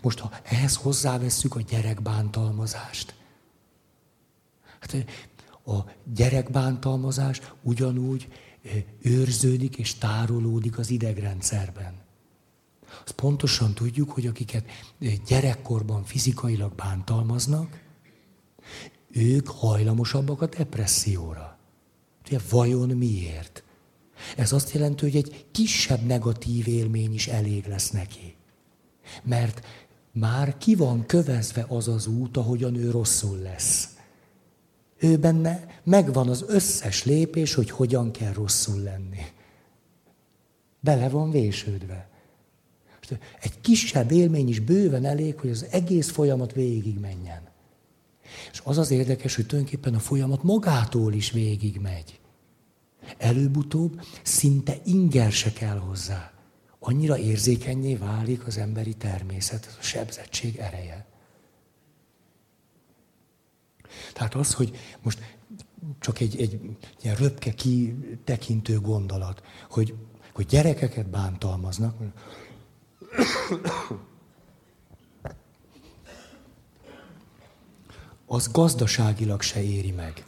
Most, ha ehhez hozzávesszük a gyerekbántalmazást, hát a gyerekbántalmazás ugyanúgy őrződik és tárolódik az idegrendszerben. Azt pontosan tudjuk, hogy akiket gyerekkorban fizikailag bántalmaznak, ők hajlamosabbak a depresszióra. Ugye, vajon miért? Ez azt jelenti, hogy egy kisebb negatív élmény is elég lesz neki. Mert már ki van kövezve az az út, ahogyan ő rosszul lesz. Ő benne megvan az összes lépés, hogy hogyan kell rosszul lenni. Bele van vésődve. Egy kisebb élmény is bőven elég, hogy az egész folyamat végig menjen. És az az érdekes, hogy tulajdonképpen a folyamat magától is végig megy. Előbb-utóbb szinte inger se kell hozzá. Annyira érzékenyé válik az emberi természet, ez a sebzettség ereje. Tehát az, hogy most csak egy, egy ilyen röpke kitekintő gondolat, hogy, hogy gyerekeket bántalmaznak, az gazdaságilag se éri meg.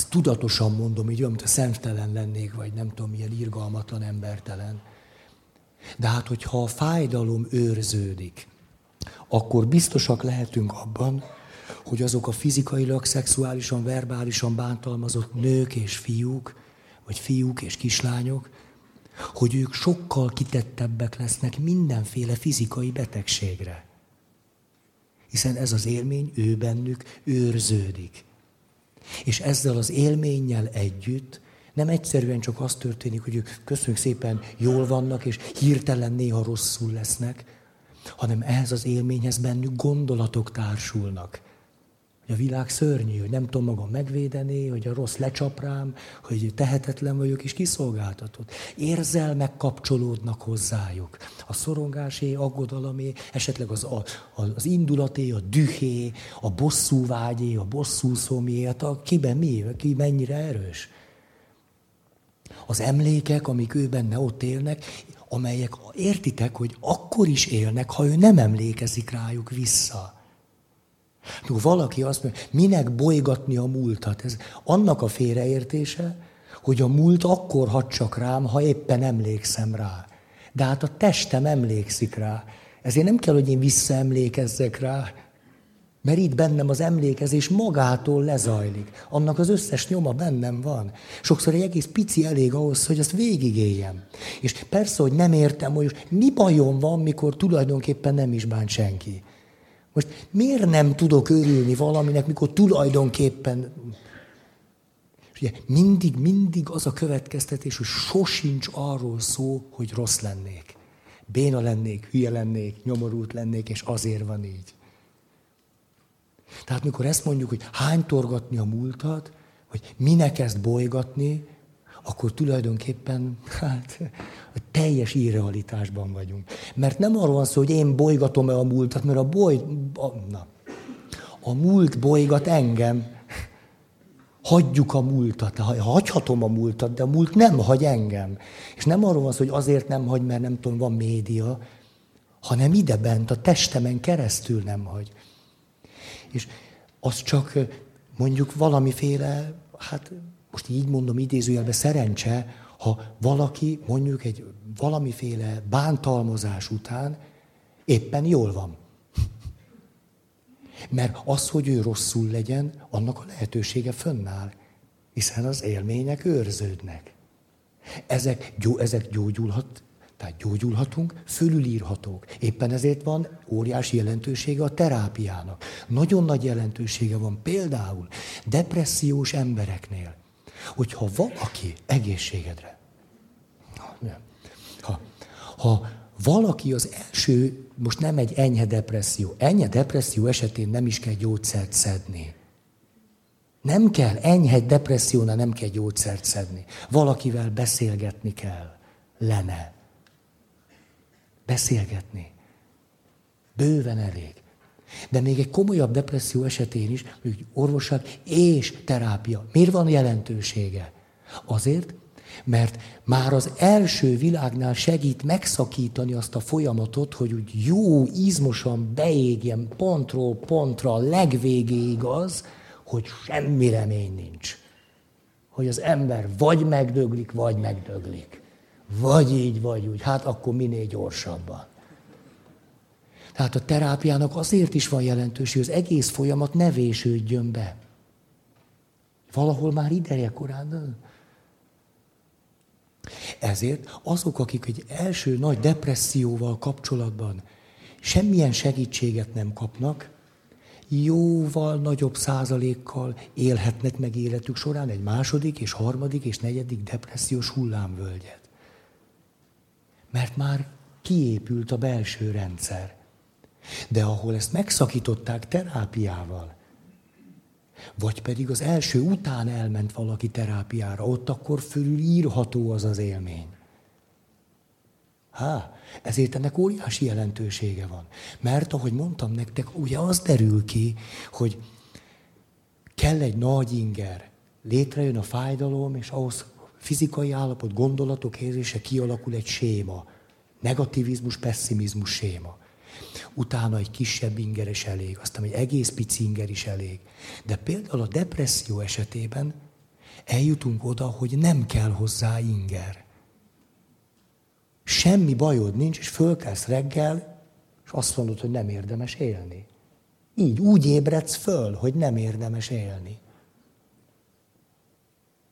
Ezt tudatosan mondom, így olyan, a szemtelen lennék, vagy nem tudom, milyen irgalmatlan, embertelen. De hát, hogyha a fájdalom őrződik, akkor biztosak lehetünk abban, hogy azok a fizikailag, szexuálisan, verbálisan bántalmazott nők és fiúk, vagy fiúk és kislányok, hogy ők sokkal kitettebbek lesznek mindenféle fizikai betegségre. Hiszen ez az élmény ő bennük őrződik. És ezzel az élménnyel együtt nem egyszerűen csak az történik, hogy ők köszönjük szépen jól vannak, és hirtelen néha rosszul lesznek, hanem ehhez az élményhez bennük gondolatok társulnak. Hogy a világ szörnyű, hogy nem tudom magam megvédeni, hogy a rossz lecsap rám, hogy tehetetlen vagyok és kiszolgáltatott. Érzelmek kapcsolódnak hozzájuk. A szorongásé, aggodalomé, esetleg az, a, az indulaté, a dühé, a bosszú vágyé, a bosszú szomjé, hát a kiben mi, ki mennyire erős. Az emlékek, amik ő benne ott élnek, amelyek értitek, hogy akkor is élnek, ha ő nem emlékezik rájuk vissza. No, valaki azt mondja, minek bolygatni a múltat? Ez annak a félreértése, hogy a múlt akkor hat csak rám, ha éppen emlékszem rá. De hát a testem emlékszik rá. Ezért nem kell, hogy én visszaemlékezzek rá, mert itt bennem az emlékezés magától lezajlik. Annak az összes nyoma bennem van. Sokszor egy egész pici elég ahhoz, hogy azt végigéljem. És persze, hogy nem értem, hogy mi bajom van, mikor tulajdonképpen nem is bánt senki. Most miért nem tudok örülni valaminek, mikor tulajdonképpen... És ugye mindig, mindig az a következtetés, hogy sosincs arról szó, hogy rossz lennék. Béna lennék, hülye lennék, nyomorult lennék, és azért van így. Tehát mikor ezt mondjuk, hogy hány torgatni a múltat, vagy minek ezt bolygatni, akkor tulajdonképpen hát, a teljes irrealitásban vagyunk. Mert nem arról van szó, hogy én bolygatom-e a múltat, mert a boly... A, na, a múlt bolygat engem. Hagyjuk a múltat, hagyhatom a múltat, de a múlt nem hagy engem. És nem arról van szó, hogy azért nem hagy, mert nem tudom, van média, hanem ide bent, a testemen keresztül nem hagy. És az csak mondjuk valamiféle, hát most így mondom idézőjelben szerencse, ha valaki mondjuk egy valamiféle bántalmazás után éppen jól van. Mert az, hogy ő rosszul legyen, annak a lehetősége fönnáll, hiszen az élmények őrződnek. Ezek, gyó, ezek gyógyulhat, Tehát gyógyulhatunk, fölülírhatók. Éppen ezért van óriási jelentősége a terápiának. Nagyon nagy jelentősége van például depressziós embereknél, hogyha valaki egészségedre, ha, ha valaki az első, most nem egy enyhe depresszió, enyhe depresszió esetén nem is kell gyógyszert szedni. Nem kell, enyhe depressziónál nem kell gyógyszert szedni. Valakivel beszélgetni kell. Lene. Beszélgetni. Bőven elég. De még egy komolyabb depresszió esetén is, hogy orvosság és terápia. Miért van jelentősége? Azért, mert már az első világnál segít megszakítani azt a folyamatot, hogy úgy jó, izmosan beégjen pontról pontra a legvégéig az, hogy semmi remény nincs. Hogy az ember vagy megdöglik, vagy megdöglik. Vagy így, vagy úgy. Hát akkor minél gyorsabban. Tehát a terápiának azért is van jelentős, hogy az egész folyamat ne vésődjön be. Valahol már ideje korán. Ezért azok, akik egy első nagy depresszióval kapcsolatban semmilyen segítséget nem kapnak, jóval nagyobb százalékkal élhetnek meg életük során egy második és harmadik és negyedik depressziós hullámvölgyet. Mert már kiépült a belső rendszer. De ahol ezt megszakították terápiával, vagy pedig az első után elment valaki terápiára, ott akkor fölül írható az az élmény. Há, ezért ennek óriási jelentősége van. Mert ahogy mondtam nektek, ugye az derül ki, hogy kell egy nagy inger. Létrejön a fájdalom, és ahhoz fizikai állapot, gondolatok érzése kialakul egy séma. Negativizmus, pessimizmus séma. Utána egy kisebb inger is elég, aztán egy egész pici inger is elég. De például a depresszió esetében eljutunk oda, hogy nem kell hozzá inger. Semmi bajod nincs, és fölkelsz reggel, és azt mondod, hogy nem érdemes élni. Így, úgy ébredsz föl, hogy nem érdemes élni.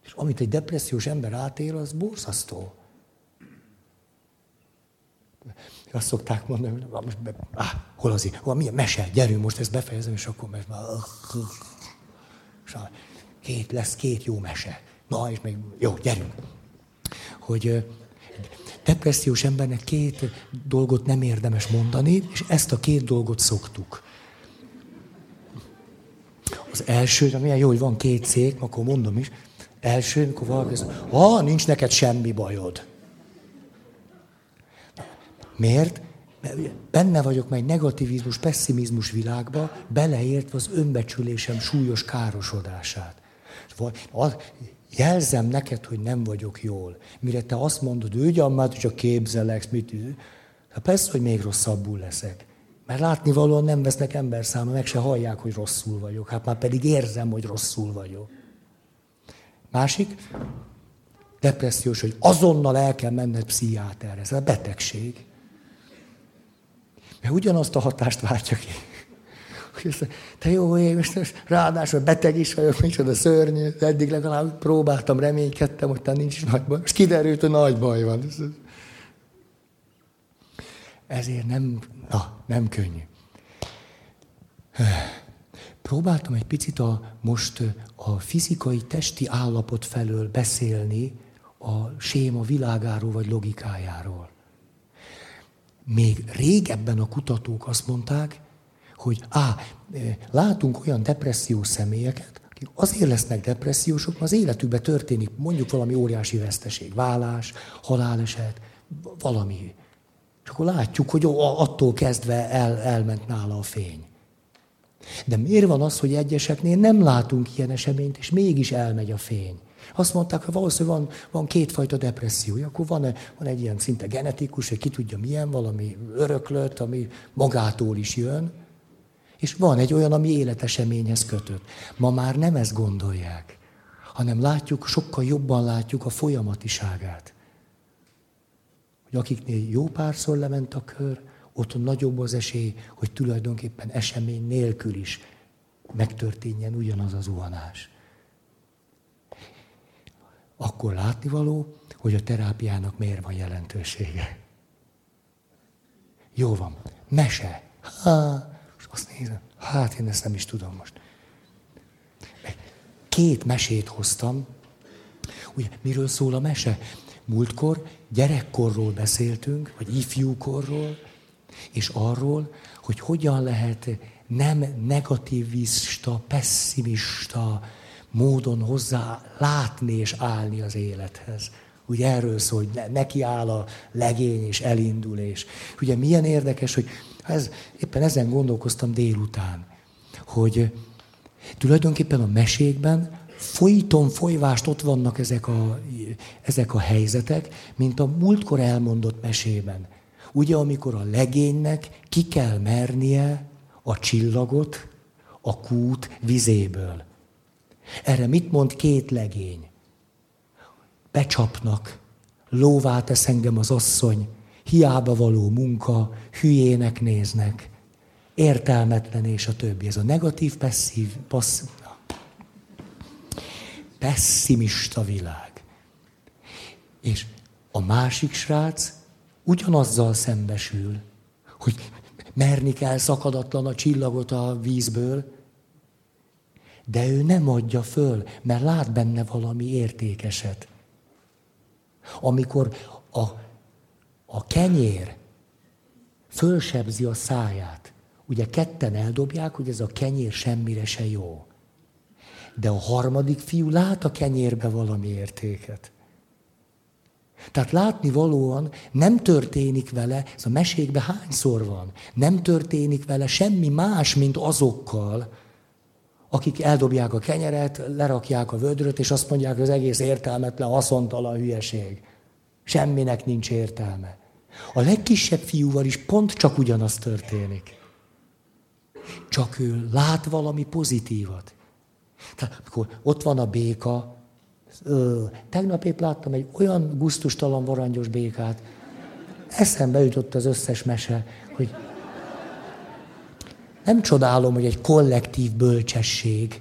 És amit egy depressziós ember átél, az borzasztó. Azt szokták mondani, hogy most be, ah, hol az hol, milyen mese, gyerünk, most ezt befejezem, és akkor mert már... Két, lesz két jó mese. Na, és még, jó, gyerünk. Hogy depressziós embernek két dolgot nem érdemes mondani, és ezt a két dolgot szoktuk. Az első, milyen jó, hogy van két szék, akkor mondom is. Első, amikor valaki mondja, nincs neked semmi bajod. Miért? Mert benne vagyok egy negativizmus, pessimizmus világba, beleértve az önbecsülésem súlyos károsodását. Jelzem neked, hogy nem vagyok jól. Mire te azt mondod, ugyan már, csak képzelek, mit Hát persze, hogy még rosszabbul leszek. Mert látnivalóan nem vesznek ember száma, meg se hallják, hogy rosszul vagyok. Hát már pedig érzem, hogy rosszul vagyok. Másik, depressziós, hogy azonnal el kell menned pszichiáterre. Ez a betegség. Mert ugyanazt a hatást váltja ki. Te jó ég, most ráadásul beteg is vagyok, micsoda szörnyű, eddig legalább próbáltam, reménykedtem, hogy nincs is nagy baj. Most kiderült, hogy nagy baj van. Ezért nem, na, nem könnyű. Próbáltam egy picit a, most a fizikai, testi állapot felől beszélni a séma világáról vagy logikájáról. Még régebben a kutatók azt mondták, hogy á, látunk olyan depressziós személyeket, akik azért lesznek depressziósok, mert az életükben történik mondjuk valami óriási veszteség, vállás, haláleset, valami. És akkor látjuk, hogy attól kezdve el, elment nála a fény. De miért van az, hogy egyeseknél nem látunk ilyen eseményt, és mégis elmegy a fény? Azt mondták, hogy valószínűleg van, van kétfajta depressziója, akkor van, van egy ilyen szinte genetikus, hogy ki tudja milyen, valami öröklött, ami magától is jön, és van egy olyan, ami életeseményhez kötött. Ma már nem ezt gondolják, hanem látjuk, sokkal jobban látjuk a folyamatiságát. Hogy akiknél jó párszor lement a kör, ott nagyobb az esély, hogy tulajdonképpen esemény nélkül is megtörténjen ugyanaz az zuhanás. Akkor látnivaló, hogy a terápiának miért van jelentősége. Jó van. Mese. Ha, és azt nézem. Hát én ezt nem is tudom most. Két mesét hoztam. Ugye, miről szól a mese? Múltkor gyerekkorról beszéltünk, vagy ifjúkorról, és arról, hogy hogyan lehet nem negativista, pessimista módon hozzá látni és állni az élethez. Ugye erről szól, hogy neki áll a legény és elindul, és ugye milyen érdekes, hogy ez, éppen ezen gondolkoztam délután, hogy tulajdonképpen a mesékben folyton folyvást ott vannak ezek a, ezek a helyzetek, mint a múltkor elmondott mesében. Ugye, amikor a legénynek ki kell mernie a csillagot a kút vizéből. Erre mit mond két legény? Becsapnak, lóvá tesz engem az asszony, hiába való munka, hülyének néznek, értelmetlen és a többi. Ez a negatív, passzív, passz, pessimista világ. És a másik srác ugyanazzal szembesül, hogy merni kell szakadatlan a csillagot a vízből, de ő nem adja föl, mert lát benne valami értékeset. Amikor a, a kenyér fölsebzi a száját, ugye ketten eldobják, hogy ez a kenyér semmire se jó. De a harmadik fiú lát a kenyérbe valami értéket. Tehát látni valóan nem történik vele, ez a mesékben hányszor van, nem történik vele semmi más, mint azokkal, akik eldobják a kenyeret, lerakják a vödröt, és azt mondják, hogy az egész értelmetlen, haszontalan hülyeség. Semminek nincs értelme. A legkisebb fiúval is pont csak ugyanaz történik. Csak ő lát valami pozitívat. Tehát akkor ott van a béka, Ö, tegnap épp láttam egy olyan guztustalan varangyos békát, eszembe jutott az összes mese, hogy nem csodálom, hogy egy kollektív bölcsesség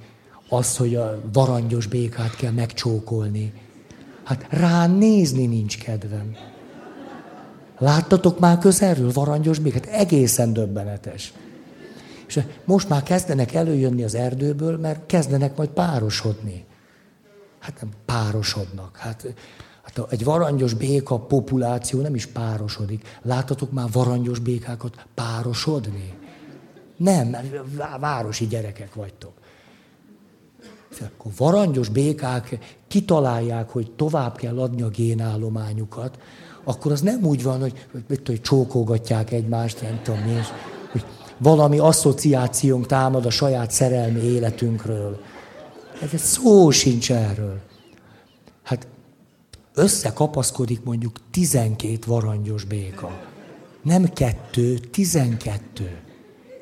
az, hogy a varangyos békát kell megcsókolni. Hát rá nézni nincs kedvem. Láttatok már közelről varangyos békát? Egészen döbbenetes. És most már kezdenek előjönni az erdőből, mert kezdenek majd párosodni. Hát nem párosodnak. Hát, hát egy varangyos béka populáció nem is párosodik. Láttatok már varangyos békákat párosodni? Nem, mert városi gyerekek vagytok. Akkor varangyos békák kitalálják, hogy tovább kell adni a génállományukat, akkor az nem úgy van, hogy, hogy, hogy csókolgatják egymást, nem tudom mi, és, hogy valami asszociációnk támad a saját szerelmi életünkről. Ez egy szó sincs erről. Hát összekapaszkodik mondjuk 12 varangyos béka. Nem kettő, tizenkettő.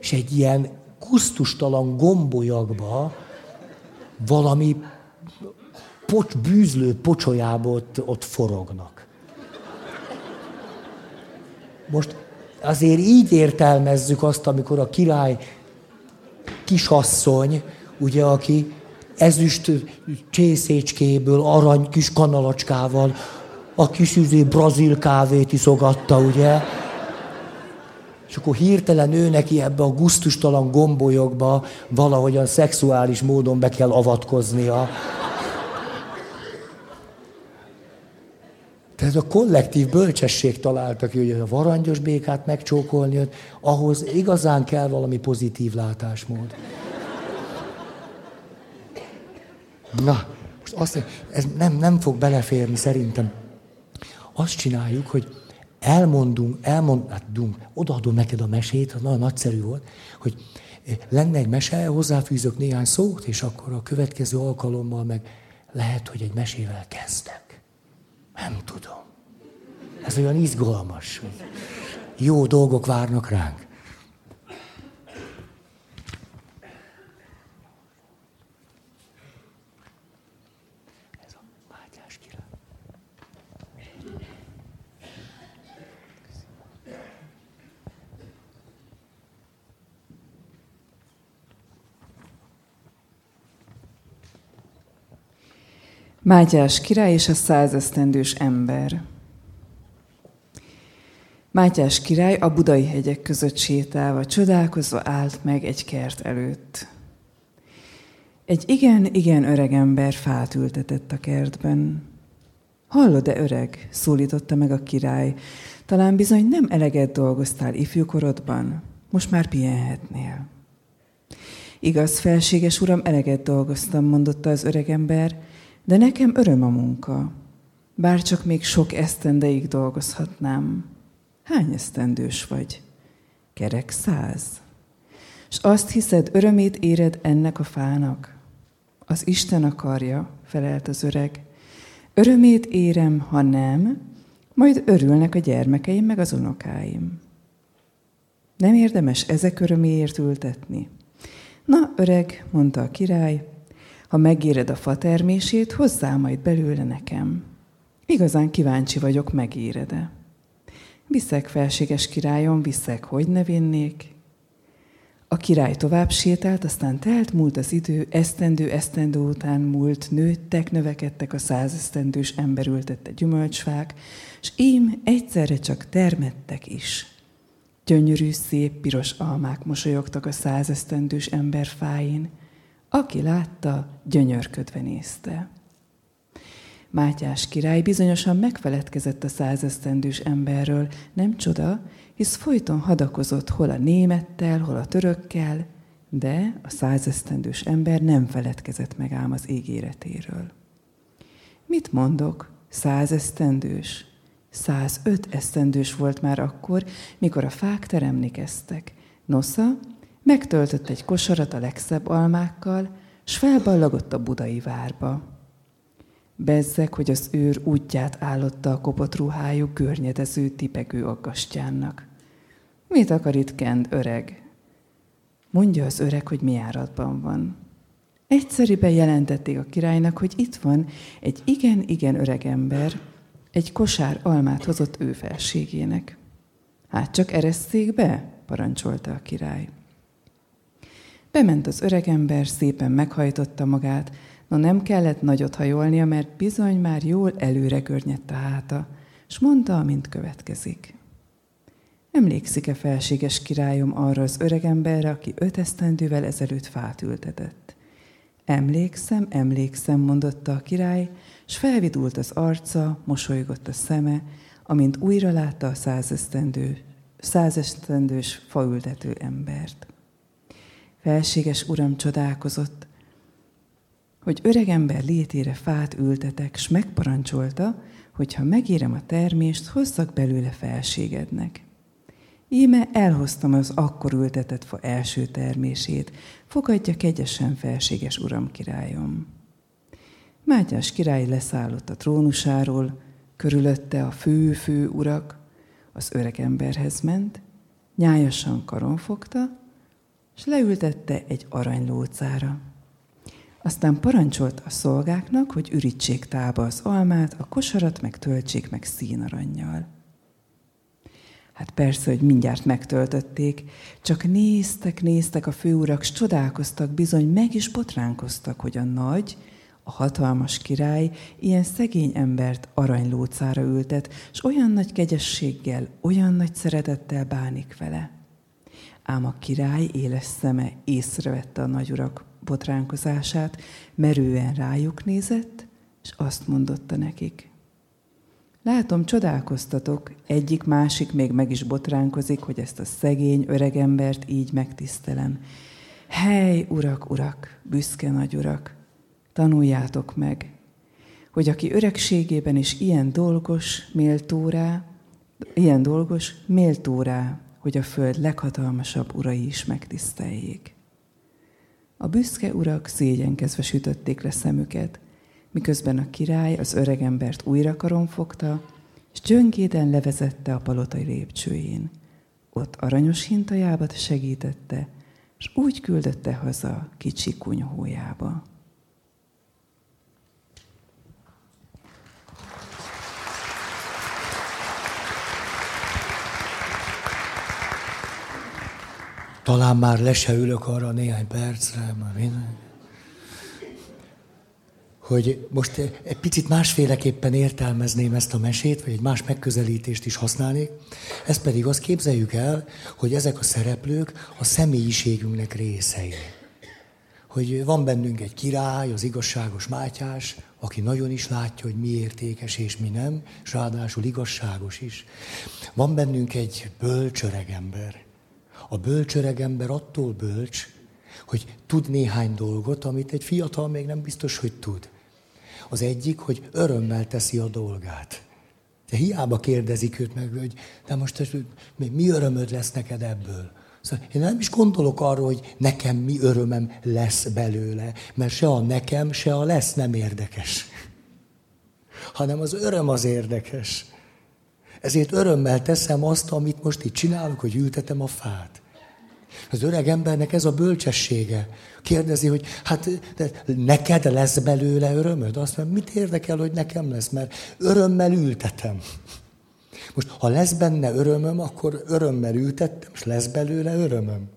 És egy ilyen kusztustalan gombolyagba valami pocs, bűzlő pocsolyába ott, ott forognak. Most azért így értelmezzük azt, amikor a király kisasszony, ugye, aki ezüst csészécskéből, arany kis kanalacskával a kis üzé brazil kávét iszogatta, ugye? És akkor hirtelen ő neki ebbe a guztustalan gombolyokba valahogyan szexuális módon be kell avatkoznia. Tehát a kollektív bölcsesség találtak ki, hogy a varangyos békát megcsókolni, ahhoz igazán kell valami pozitív látásmód. Na, most azt, ez nem, nem fog beleférni szerintem. Azt csináljuk, hogy elmondunk, elmondunk, odaadom neked a mesét, az nagyon nagyszerű volt, hogy lenne egy mese, hozzáfűzök néhány szót, és akkor a következő alkalommal meg lehet, hogy egy mesével kezdek. Nem tudom. Ez olyan izgalmas. Jó dolgok várnak ránk. Mátyás király és a százesztendős ember. Mátyás király a budai hegyek között sétálva, csodálkozva állt meg egy kert előtt. Egy igen-igen öreg ember fát ültetett a kertben. Hallod-e, öreg? szólította meg a király. Talán bizony nem eleget dolgoztál ifjúkorodban, most már pihenhetnél. Igaz, felséges uram, eleget dolgoztam, mondotta az öreg ember, de nekem öröm a munka. Bár csak még sok esztendeig dolgozhatnám. Hány esztendős vagy? Kerek száz. És azt hiszed, örömét éred ennek a fának? Az Isten akarja, felelt az öreg. Örömét érem, ha nem, majd örülnek a gyermekeim meg az unokáim. Nem érdemes ezek öröméért ültetni? Na, öreg, mondta a király, ha megéred a fa termését, hozzá majd belőle nekem. Igazán kíváncsi vagyok, megéred-e. Viszek, felséges királyom, viszek, hogy ne vinnék? A király tovább sétált, aztán telt múlt az idő, esztendő, esztendő után múlt, nőttek, növekedtek a százesztendős ember ültette gyümölcsfák, és ím egyszerre csak termettek is. Gyönyörű, szép, piros almák mosolyogtak a százesztendős ember fáin. Aki látta, gyönyörködve nézte. Mátyás király bizonyosan megfeledkezett a százesztendős emberről, nem csoda, hisz folyton hadakozott hol a némettel, hol a törökkel, de a százesztendős ember nem feledkezett meg ám az ígéretéről. Mit mondok? Százesztendős? 105 esztendős volt már akkor, mikor a fák teremni kezdtek. Nosza megtöltött egy kosarat a legszebb almákkal, s felballagott a budai várba. Bezzek, hogy az őr útját állotta a kopott ruhájú, görnyedező, tipegő aggastyánnak. Mit akar itt Kend, öreg? Mondja az öreg, hogy mi áradban van. Egyszerűen jelentették a királynak, hogy itt van egy igen-igen öreg ember, egy kosár almát hozott ő felségének. Hát csak eresszék be, parancsolta a király. Bement az öregember, szépen meghajtotta magát, no nem kellett nagyot hajolnia, mert bizony már jól előre görnyedt a háta, s mondta, amint következik. Emlékszik-e felséges királyom arra az öregemberre, aki öt esztendővel ezelőtt fát ültetett? Emlékszem, emlékszem, mondotta a király, s felvidult az arca, mosolygott a szeme, amint újra látta a százesztendő, százesztendős faültető embert. Felséges uram csodálkozott, hogy öregember létére fát ültetek, s megparancsolta, hogy ha megérem a termést, hozzak belőle felségednek. Íme elhoztam az akkor ültetett fa első termését, fogadja kegyesen felséges uram királyom. Mátyás király leszállott a trónusáról, körülötte a fő-fő urak, az öreg emberhez ment, nyájasan karon fogta, és leültette egy aranylócára. Aztán parancsolt a szolgáknak, hogy ürítsék tába az almát, a kosarat meg töltsék meg színarannyal. Hát persze, hogy mindjárt megtöltötték, csak néztek, néztek a főurak, s csodálkoztak, bizony meg is botránkoztak, hogy a nagy, a hatalmas király ilyen szegény embert aranylócára ültet, és olyan nagy kegyességgel, olyan nagy szeretettel bánik vele. Ám a király éles szeme észrevette a nagyurak botránkozását, merően rájuk nézett, és azt mondotta nekik. Látom, csodálkoztatok, egyik-másik még meg is botránkozik, hogy ezt a szegény öregembert így megtisztelem. Hely, urak, urak, büszke nagy urak, tanuljátok meg, hogy aki öregségében is ilyen dolgos, méltó rá, ilyen dolgos, méltó rá, hogy a föld leghatalmasabb urai is megtiszteljék. A büszke urak szégyenkezve sütötték le szemüket, miközben a király az öregembert újra karon fogta, és gyöngéden levezette a palotai lépcsőjén. Ott aranyos hintajába segítette, és úgy küldötte haza kicsi kunyhójába. Talán már le se ülök arra néhány percre, már hogy most egy picit másféleképpen értelmezném ezt a mesét, vagy egy más megközelítést is használnék. Ez pedig azt képzeljük el, hogy ezek a szereplők a személyiségünknek részei. Hogy van bennünk egy király, az igazságos Mátyás, aki nagyon is látja, hogy mi értékes és mi nem, és ráadásul igazságos is. Van bennünk egy bölcsöregember. A bölcsöregember attól bölcs, hogy tud néhány dolgot, amit egy fiatal még nem biztos, hogy tud. Az egyik, hogy örömmel teszi a dolgát. De hiába kérdezik őt meg, hogy de most mi örömöd lesz neked ebből? Szóval én nem is gondolok arra, hogy nekem mi örömem lesz belőle, mert se a nekem, se a lesz nem érdekes. Hanem az öröm az érdekes. Ezért örömmel teszem azt, amit most itt csinálok, hogy ültetem a fát. Az öreg embernek ez a bölcsessége. Kérdezi, hogy hát de neked lesz belőle örömöd? Azt mondja, mit érdekel, hogy nekem lesz, mert örömmel ültetem. Most, ha lesz benne örömöm, akkor örömmel ültettem, és lesz belőle örömöm.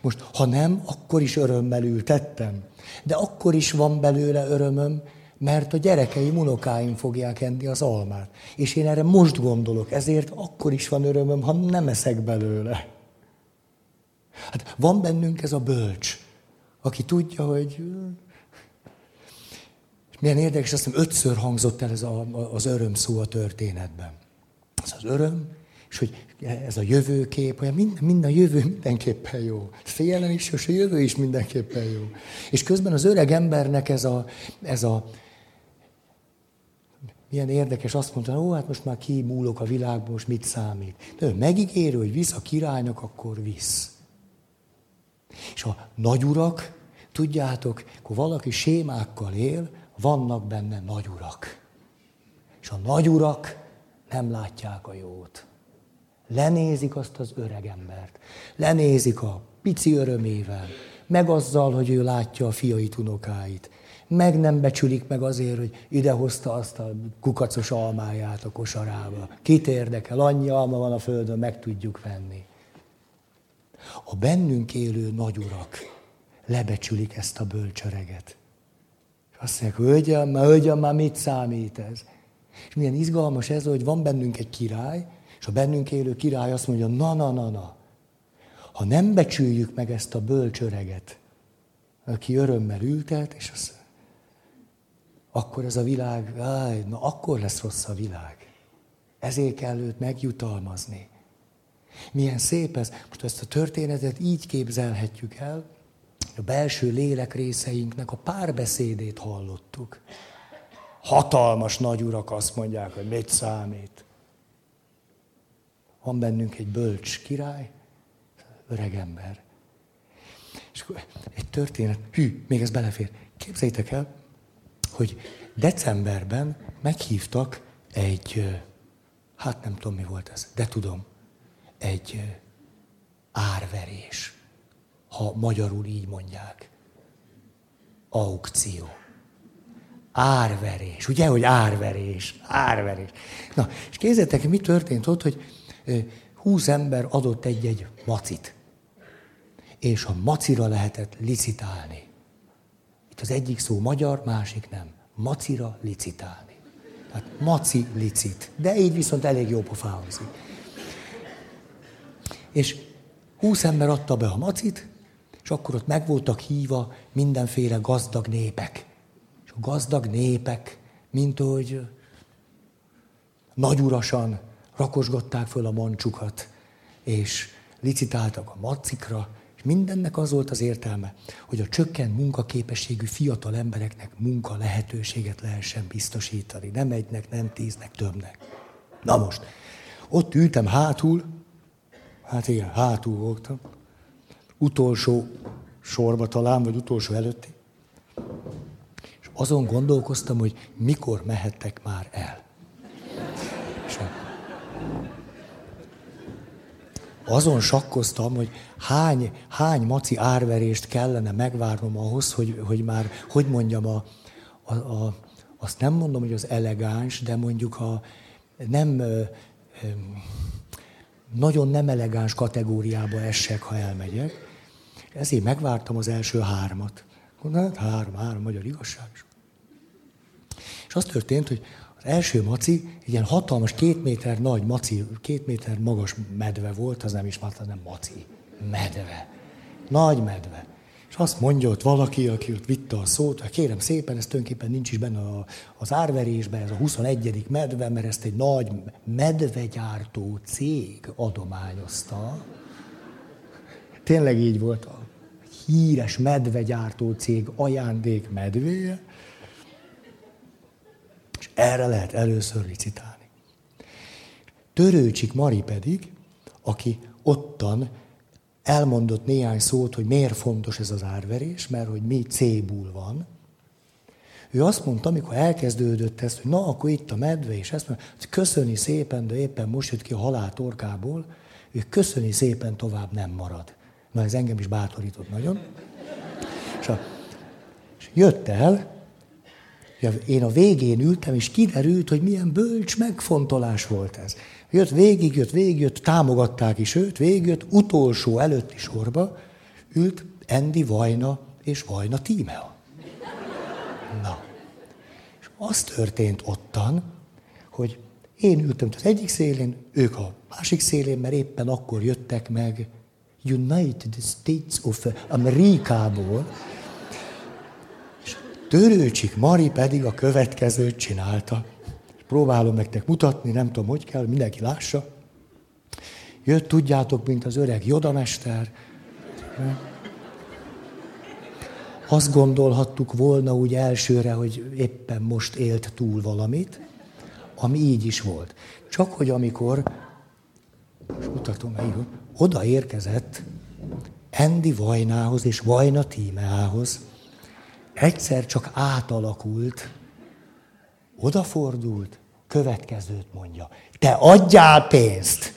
Most, ha nem, akkor is örömmel ültettem. De akkor is van belőle örömöm, mert a gyerekeim, unokáim fogják enni az almát. És én erre most gondolok, ezért akkor is van örömöm, ha nem eszek belőle. Hát van bennünk ez a bölcs, aki tudja, hogy milyen érdekes, azt hiszem ötször hangzott el ez a, az öröm szó a történetben. Ez az öröm, és hogy ez a jövőkép, hogy mind, mind a jövő mindenképpen jó. Félelem is, és a jövő is mindenképpen jó. És közben az öreg embernek ez a, ez a milyen érdekes, azt mondta, ó, hát most már kimúlok a világból, most mit számít. De ő megígérő, hogy visz a királynak, akkor visz. És a nagyurak, tudjátok, akkor valaki sémákkal él, vannak benne nagyurak. És a nagyurak nem látják a jót. Lenézik azt az öreg embert. Lenézik a pici örömével, meg azzal, hogy ő látja a fiait, unokáit. Meg nem becsülik meg azért, hogy idehozta azt a kukacos almáját a kosarába. Kit érdekel, annyi alma van a földön, meg tudjuk venni. A bennünk élő nagyurak lebecsülik ezt a bölcsöreget. És azt mondják, hölgyem, már, hölgyem, már mit számít ez? És milyen izgalmas ez, hogy van bennünk egy király, és a bennünk élő király azt mondja, na, na, na, na. Ha nem becsüljük meg ezt a bölcsöreget, aki örömmel ültet, és az, akkor ez a világ, áj, na akkor lesz rossz a világ. Ezért kell őt megjutalmazni. Milyen szép ez. Most ezt a történetet így képzelhetjük el, a belső lélek részeinknek a párbeszédét hallottuk. Hatalmas nagy urak azt mondják, hogy mit számít. Van bennünk egy bölcs király, öreg ember. És akkor egy történet, hű, még ez belefér. Képzeljétek el, hogy decemberben meghívtak egy, hát nem tudom mi volt ez, de tudom, egy árverés, ha magyarul így mondják. Aukció. Árverés. Ugye, hogy árverés, árverés. Na, és képzeljétek, mi történt ott, hogy húsz ember adott egy-egy macit. És a macira lehetett licitálni. Itt az egyik szó magyar, másik nem. Macira licitálni. Tehát maci licit. De így viszont elég jó pofáhozik. És húsz ember adta be a macit, és akkor ott meg voltak híva mindenféle gazdag népek. És a gazdag népek, mint hogy nagyurasan rakosgatták föl a mancsukat, és licitáltak a macikra, mindennek az volt az értelme, hogy a csökkent munkaképességű fiatal embereknek munka lehetőséget lehessen biztosítani. Nem egynek, nem tíznek, többnek. Na most, ott ültem hátul, Hát igen, hátul voltam. Utolsó sorba talán, vagy utolsó előtti. És azon gondolkoztam, hogy mikor mehettek már el. Azon sakkoztam, hogy hány, hány maci árverést kellene megvárnom ahhoz, hogy, hogy már, hogy mondjam, a, a, a, azt nem mondom, hogy az elegáns, de mondjuk a nem... Ö, ö, nagyon nem elegáns kategóriába essek, ha elmegyek. Ezért megvártam az első hármat. Hát három, három magyar igazság. az történt, hogy első maci, egy ilyen hatalmas, két méter nagy maci, két méter magas medve volt, az nem is az nem maci, medve. Nagy medve. És azt mondja ott valaki, aki ott vitte a szót, hogy kérem szépen, ez tulajdonképpen nincs is benne az árverésben, ez a 21. medve, mert ezt egy nagy medvegyártó cég adományozta. Tényleg így volt a híres medvegyártó cég ajándék medvéje, erre lehet először licitálni. Törőcsik Mari pedig, aki ottan elmondott néhány szót, hogy miért fontos ez az árverés, mert hogy mi cébul van. Ő azt mondta, amikor elkezdődött ez, hogy na, akkor itt a medve, és ezt mondja, köszöni szépen, de éppen most jött ki a halál torkából, ő köszöni szépen tovább nem marad. Na, ez engem is bátorított nagyon. És, a, és jött el, én a végén ültem, és kiderült, hogy milyen bölcs megfontolás volt ez. Jött végig, jött végig, jött, támogatták is őt, végig jött, utolsó előtti sorba ült Endi Vajna és Vajna Tímea. Na. És az történt ottan, hogy én ültem az egyik szélén, ők a másik szélén, mert éppen akkor jöttek meg United States of Amerikából, és Törőcsik Mari pedig a következőt csinálta. Próbálom nektek mutatni, nem tudom, hogy kell, mindenki lássa. Jött, tudjátok, mint az öreg jodamester. Azt gondolhattuk volna úgy elsőre, hogy éppen most élt túl valamit, ami így is volt. Csak hogy amikor, most mutatom, megírom, oda érkezett Endi Vajnához és Vajna Tímeához, egyszer csak átalakult, odafordult, következőt mondja. Te adjál pénzt!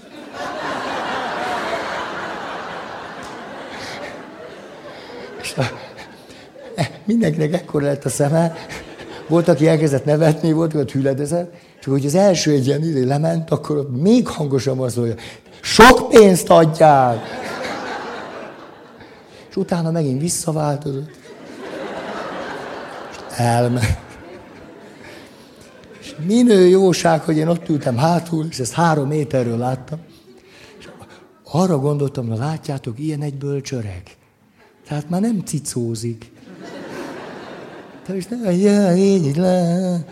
És a, mindenkinek ekkor lett a szeme, volt, aki elkezdett nevetni, volt, aki hüledezett, és hogy az első egy ilyen idő lement, akkor még hangosan az mondja, sok pénzt adjál! És utána megint visszaváltozott. Elment. És minő jóság, hogy én ott ültem hátul, és ezt három méterről láttam. És arra gondoltam, na látjátok, ilyen egy bölcsöreg. Tehát már nem cicózik. Tehát is nem, ja, így le.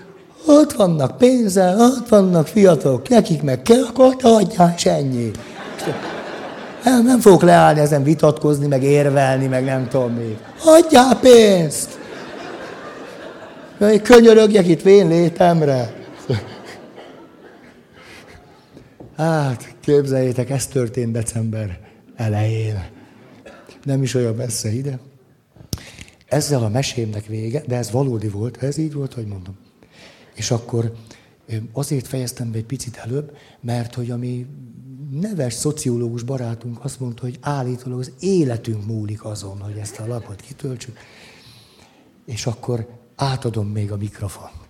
Ott vannak pénze, ott vannak fiatalok, nekik meg kell, akkor adjál, és ennyi. Nem, nem fogok leállni ezen vitatkozni, meg érvelni, meg nem tudom még. Adjál pénzt! Jaj, könyörögjek itt vén létemre. Hát, képzeljétek, ez történt december elején. Nem is olyan messze ide. Ezzel a mesémnek vége, de ez valódi volt, ez így volt, hogy mondom. És akkor azért fejeztem be egy picit előbb, mert hogy ami neves szociológus barátunk azt mondta, hogy állítólag az életünk múlik azon, hogy ezt a lapot kitöltsük. És akkor átadom még a mikrofont.